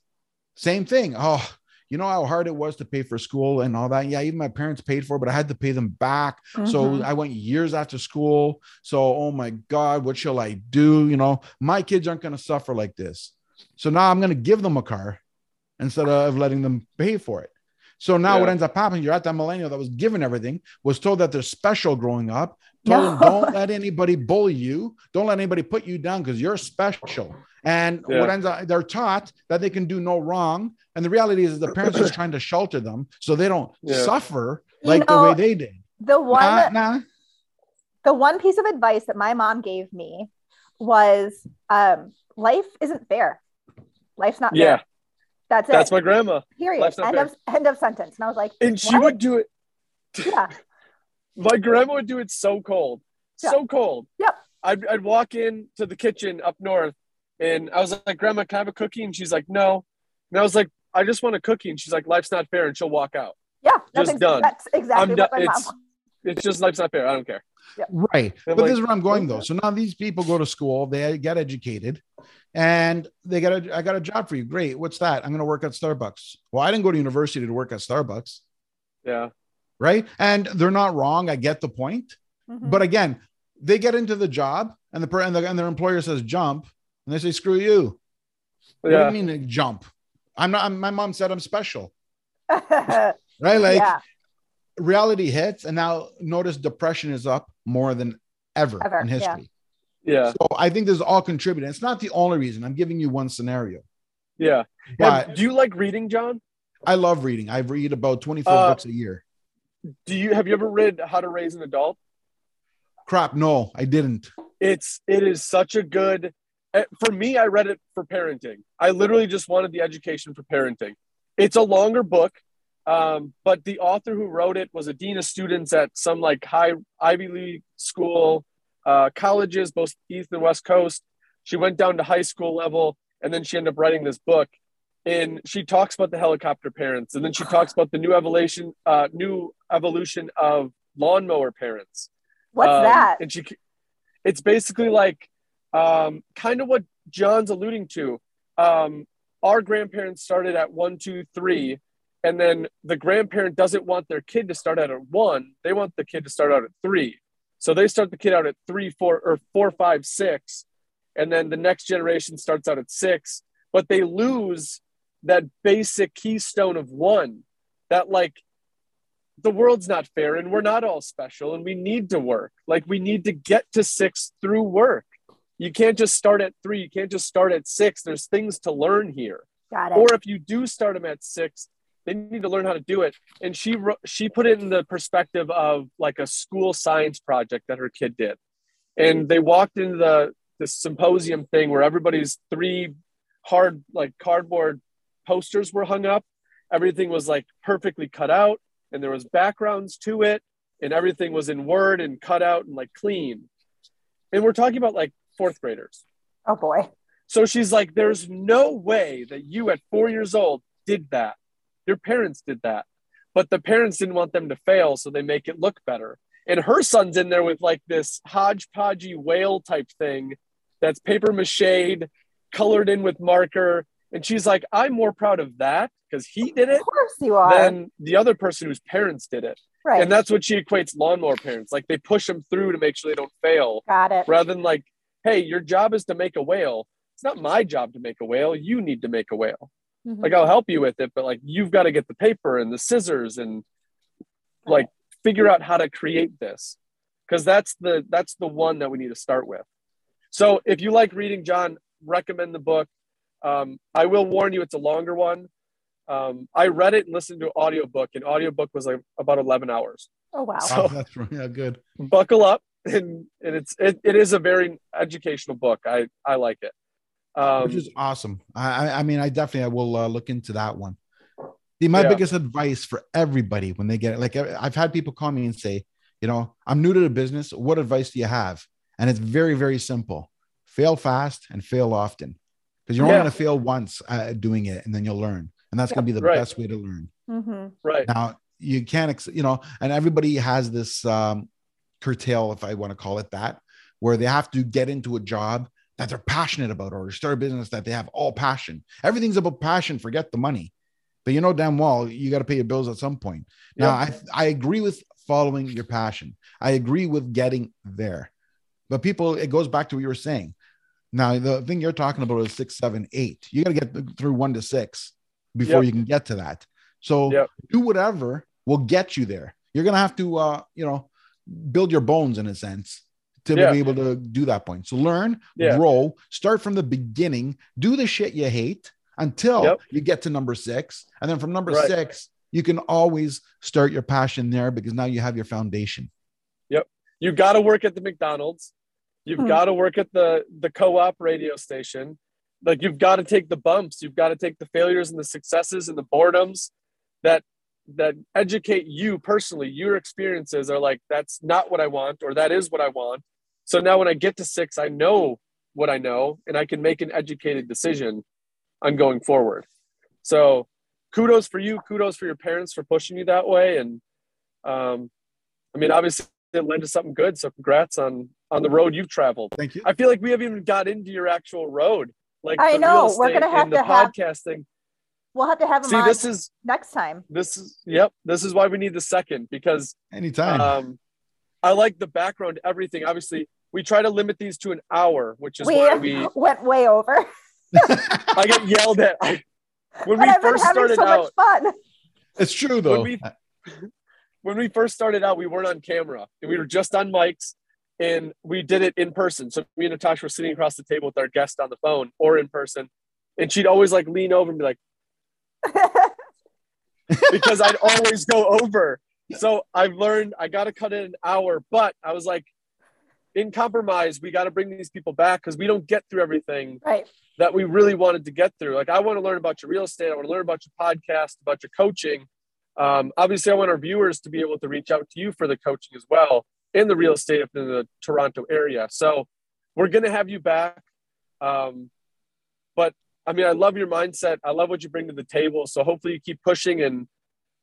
same thing. Oh, you know how hard it was to pay for school and all that. Yeah, even my parents paid for it, but I had to pay them back. So Mhm. I went years after school. So, oh my God, what shall I do? You know, my kids aren't going to suffer like this. So now I'm going to give them a car instead of letting them pay for it. So now what ends up happening, you're at that millennial that was given everything, was told that they're special growing up, told them, No. don't let anybody bully you, don't let anybody put you down because you're special. And Yeah. what ends up, they're taught that they can do no wrong. And the reality is the parents are trying to shelter them so they don't Yeah. suffer You like the way they did. The one Nah, nah. the one piece of advice that my mom gave me was um, life isn't fair. Life's not Yeah. fair. That's it. That's my grandma. period. life's End of end of sentence. And I was like, And she would do it. yeah, My grandma would do it so cold. So cold. Yep. I'd, I'd walk in to the kitchen up north and I was like, Grandma, can I have a cookie? And she's like, No. And I was like, I just want a cookie. And she's like, Life's not fair. And she'll walk out. yeah. Just done. that's exactly I'm done. what my It's, mom. It's just life's not fair. I don't care. Yeah. Right. I'm but like, this is where I'm going though. So now these people go to school, they get educated, and they got a I got a job for you. Great. What's that? I'm gonna work at Starbucks. Well, I didn't go to university to work at Starbucks, Yeah. right? And they're not wrong. I get the point. Mhm. But again, they get into the job and the per- and, the, and their employer says jump, and they say screw you. What do Yeah. you mean jump? I'm not. I'm, my mom said I'm special, right? Like reality hits, and now notice depression is up more than ever, Ever, in history. Yeah. So I think this is all contributing. It's not the only reason. I'm giving you one scenario. Yeah. But Have- do you like reading, John? I love reading. I read about 24 Uh, books a year. Do you have you ever read How to Raise an Adult? Crap, no, I didn't. It's it is such a good eh, for me, I read it for parenting. I literally just wanted the education for parenting. It's a longer book, um, but the author who wrote it was a dean of students at some like high Ivy League school, uh, colleges, both East and West Coast. She went down to high school level, and then she ended up writing this book. And she talks about the helicopter parents, and then she talks about the new evolution, uh, new evolution of lawnmower parents. What's Um, that? And she, it's basically like um, kind of what John's alluding to. Um, our grandparents started at one, two, three, and then the grandparent doesn't want their kid to start out at one. They want the kid to start out at three. So they start the kid out at three, four, or four, five, six, and then the next generation starts out at six. but they lose that basic keystone of one that like the world's not fair and we're not all special and we need to work. Like we need to get to six through work. You can't just start at three. You can't just start at six. There's things to learn here. Got it. Or if you do start them at six, they need to learn how to do it. And she she put it in the perspective of like a school science project that her kid did. And mm-hmm. they walked into the the symposium thing where everybody's three hard like cardboard posters were hung up. Everything was like perfectly cut out and there was backgrounds to it and everything was in word and cut out and like clean. And we're talking about like fourth graders. Oh boy. So she's like, there's no way that you at four years old did that. Your parents did that. But the parents didn't want them to fail, so they make it look better. And her son's in there with like this hodgepodgey whale type thing that's paper mache colored in with marker. And she's like, I'm more proud of that because he did it Of course you are. than the other person whose parents did it. right. And that's what she equates lawnmower parents. Like they push them through to make sure they don't fail Got it. rather than like, hey, your job is to make a whale. It's not my job to make a whale. You need to make a whale. Mhm. Like I'll help you with it, but like you've got to get the paper and the scissors and like figure out how to create this. Cause that's the that's the one that we need to start with. So if you like reading, John, recommend the book. Um, I will warn you, it's a longer one. Um, I read it and listened to an audiobook, and audiobook was like about 11 hours. oh wow. So- Oh, that's right. Yeah, good. buckle up and, and it's it, it is a very educational book i i like it um which is awesome. I, I- I mean, I definitely I will uh, look into that one. The, my Yeah. biggest advice for everybody when they get it, like I- I've had people call me and say, you know, I'm new to the business. What advice do you have? And it's very, very simple: fail fast and fail often, because you're Yeah. only going to fail once uh, doing it, and then you'll learn. And that's going to be the Right. best way to learn. hmm right Now you can't, ex- you know, and everybody has this um, curtail, if I want to call it that, where they have to get into a job that they're passionate about or start a business that they have all passion. Everything's about passion. Forget the money, but you know damn well you got to pay your bills at some point. Now I I agree with following your passion. I agree with getting there, but people it goes back to what you were saying. Now the thing you're talking about is six, seven, eight. You got to get through one to six before Yep. you can get to that. So Yep. do whatever will get you there. You're gonna have to, uh, you know, build your bones in a sense to Yeah. be able to do that point. So learn, Yeah. grow, start from the beginning, do the shit you hate until Yep. you get to number six, and then from number Right. six, you can always start your passion there because now you have your foundation. Yep. You got to work at the mcdonald's you've Hmm. got to work at the the co-op radio station like you've got to take the bumps you've got to take the failures and the successes and the boredoms that that educate you personally your experiences are like that's not what i want or that is what i want so now when i get to six i know what i know and i can make an educated decision on going forward. So kudos for you. Kudos for your parents for pushing you that way. And um, i mean obviously it led to something good. So congrats on on the road you've traveled. Thank you. i feel like we haven't even got into your actual road like I the know, real we're estate gonna have and the have- podcasting. We'll have to have him see this is next time. this is yep this is why we need the second because Anytime. um i like the background everything. Obviously we try to limit these to an hour which is We, why we went way over. i get yelled at I, when but we I've first having started so out much fun. it's true though. we- when we first started out, we weren't on camera and we were just on mics and we did it in person. So me and Natasha were sitting across the table with our guest on the phone or in person. And she'd always like lean over and be like, because I'd always go over. So I've learned I got to cut in an hour, but I was like, in compromise, we got to bring these people back because we don't get through everything right. that we really wanted to get through. Like, I want to learn about your real estate. I want to learn about your podcast, about your coaching. Um, obviously, I want our viewers to be able to reach out to you for the coaching as well in the real estate up in the Toronto area. So we're going to have you back. Um, but I mean, I love your mindset. I love what you bring to the table. So hopefully you keep pushing and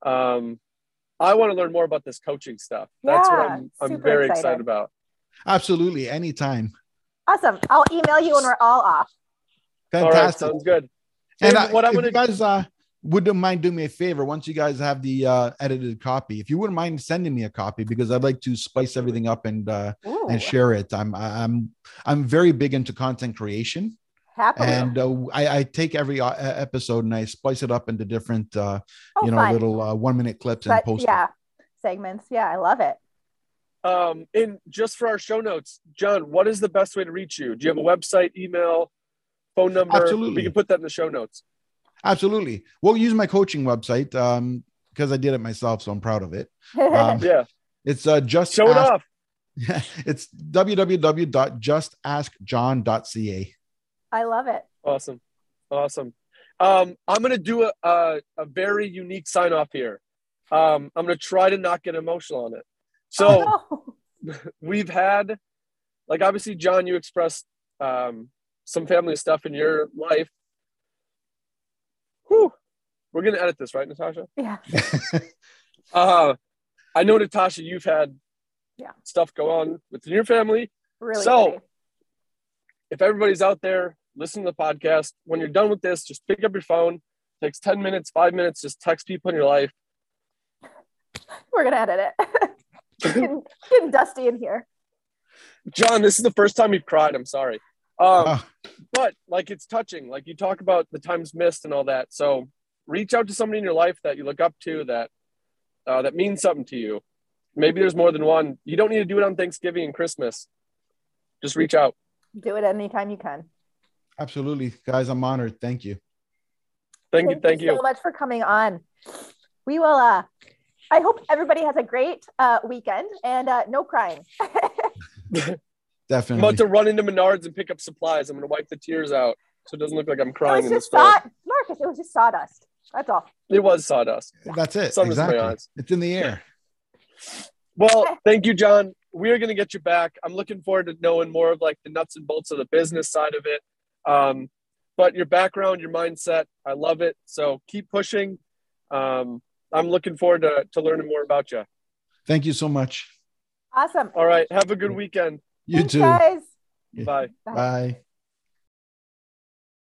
um, I want to learn more about this coaching stuff. That's what I'm, I'm very excited. excited about. Absolutely. Anytime. Awesome. I'll email you when we're all off. All right. Fantastic. Sounds good. And And what I'm gonna guys uh, wouldn't mind doing me a favor, once you guys have the uh, edited copy, if you wouldn't mind sending me a copy, because I'd like to spice everything up and uh, Ooh. and share it. I'm I'm I'm very big into content creation, Happily. and uh, I, I take every uh, episode and I splice it up into different, uh, oh, you know, fun. little uh, one minute clips and but post. it. yeah, segments. Yeah, I love it. Um, and just for our show notes, John, what is the best way to reach you? Do you have a website, email, phone number? Absolutely. We can put that in the show notes. Absolutely. We'll use my coaching website um, because I did it myself, so I'm proud of it. Um, Yeah, It's uh, just show it ask- off. it's www.justaskjohn.ca. I love it. Awesome, awesome. Um, I'm gonna do a, a a very unique sign off here. Um, I'm gonna try to not get emotional on it. So Oh, no. we've had, like, obviously, John, you expressed um, some family stuff in your life. Whew. We're gonna edit this, right, Natasha? yeah. Uh, I know, Natasha, you've had Yeah. stuff go on within your family. Really. So- pretty. If everybody's out there listening to the podcast, when you're done with this, just pick up your phone. takes 10 minutes, five minutes, just text people in your life. we're gonna edit it. getting, getting dusty in here. John, this is the first time you've cried. I'm sorry. Um, Ah. but like it's touching. Like you talk about the times missed and all that. So reach out to somebody in your life that you look up to that uh, that means something to you. Maybe there's more than one. You don't need to do it on Thanksgiving and Christmas. Just reach out. Do it anytime you can. Absolutely. Guys, I'm honored. Thank you. Thank you. Thank you so you. much for coming on. We will. uh I hope everybody has a great uh, weekend and uh, no crying. I'm Definitely. about to run into Menards and pick up supplies. I'm going to wipe the tears out so it doesn't look like I'm it crying was in the just store. saw- Marcus. It was just sawdust. That's all. It was sawdust. That's it. Sun was in my exactly. It's in the air. Well, thank you, John. We're going to get you back. I'm looking forward to knowing more of like the nuts and bolts of the business side of it. Um, but your background, your mindset, I love it. So keep pushing. Um, I'm looking forward to, to learning more about you. Thank you so much. Awesome. All right. Have a good weekend. You Thanks, too. guys. Bye. Bye. Bye.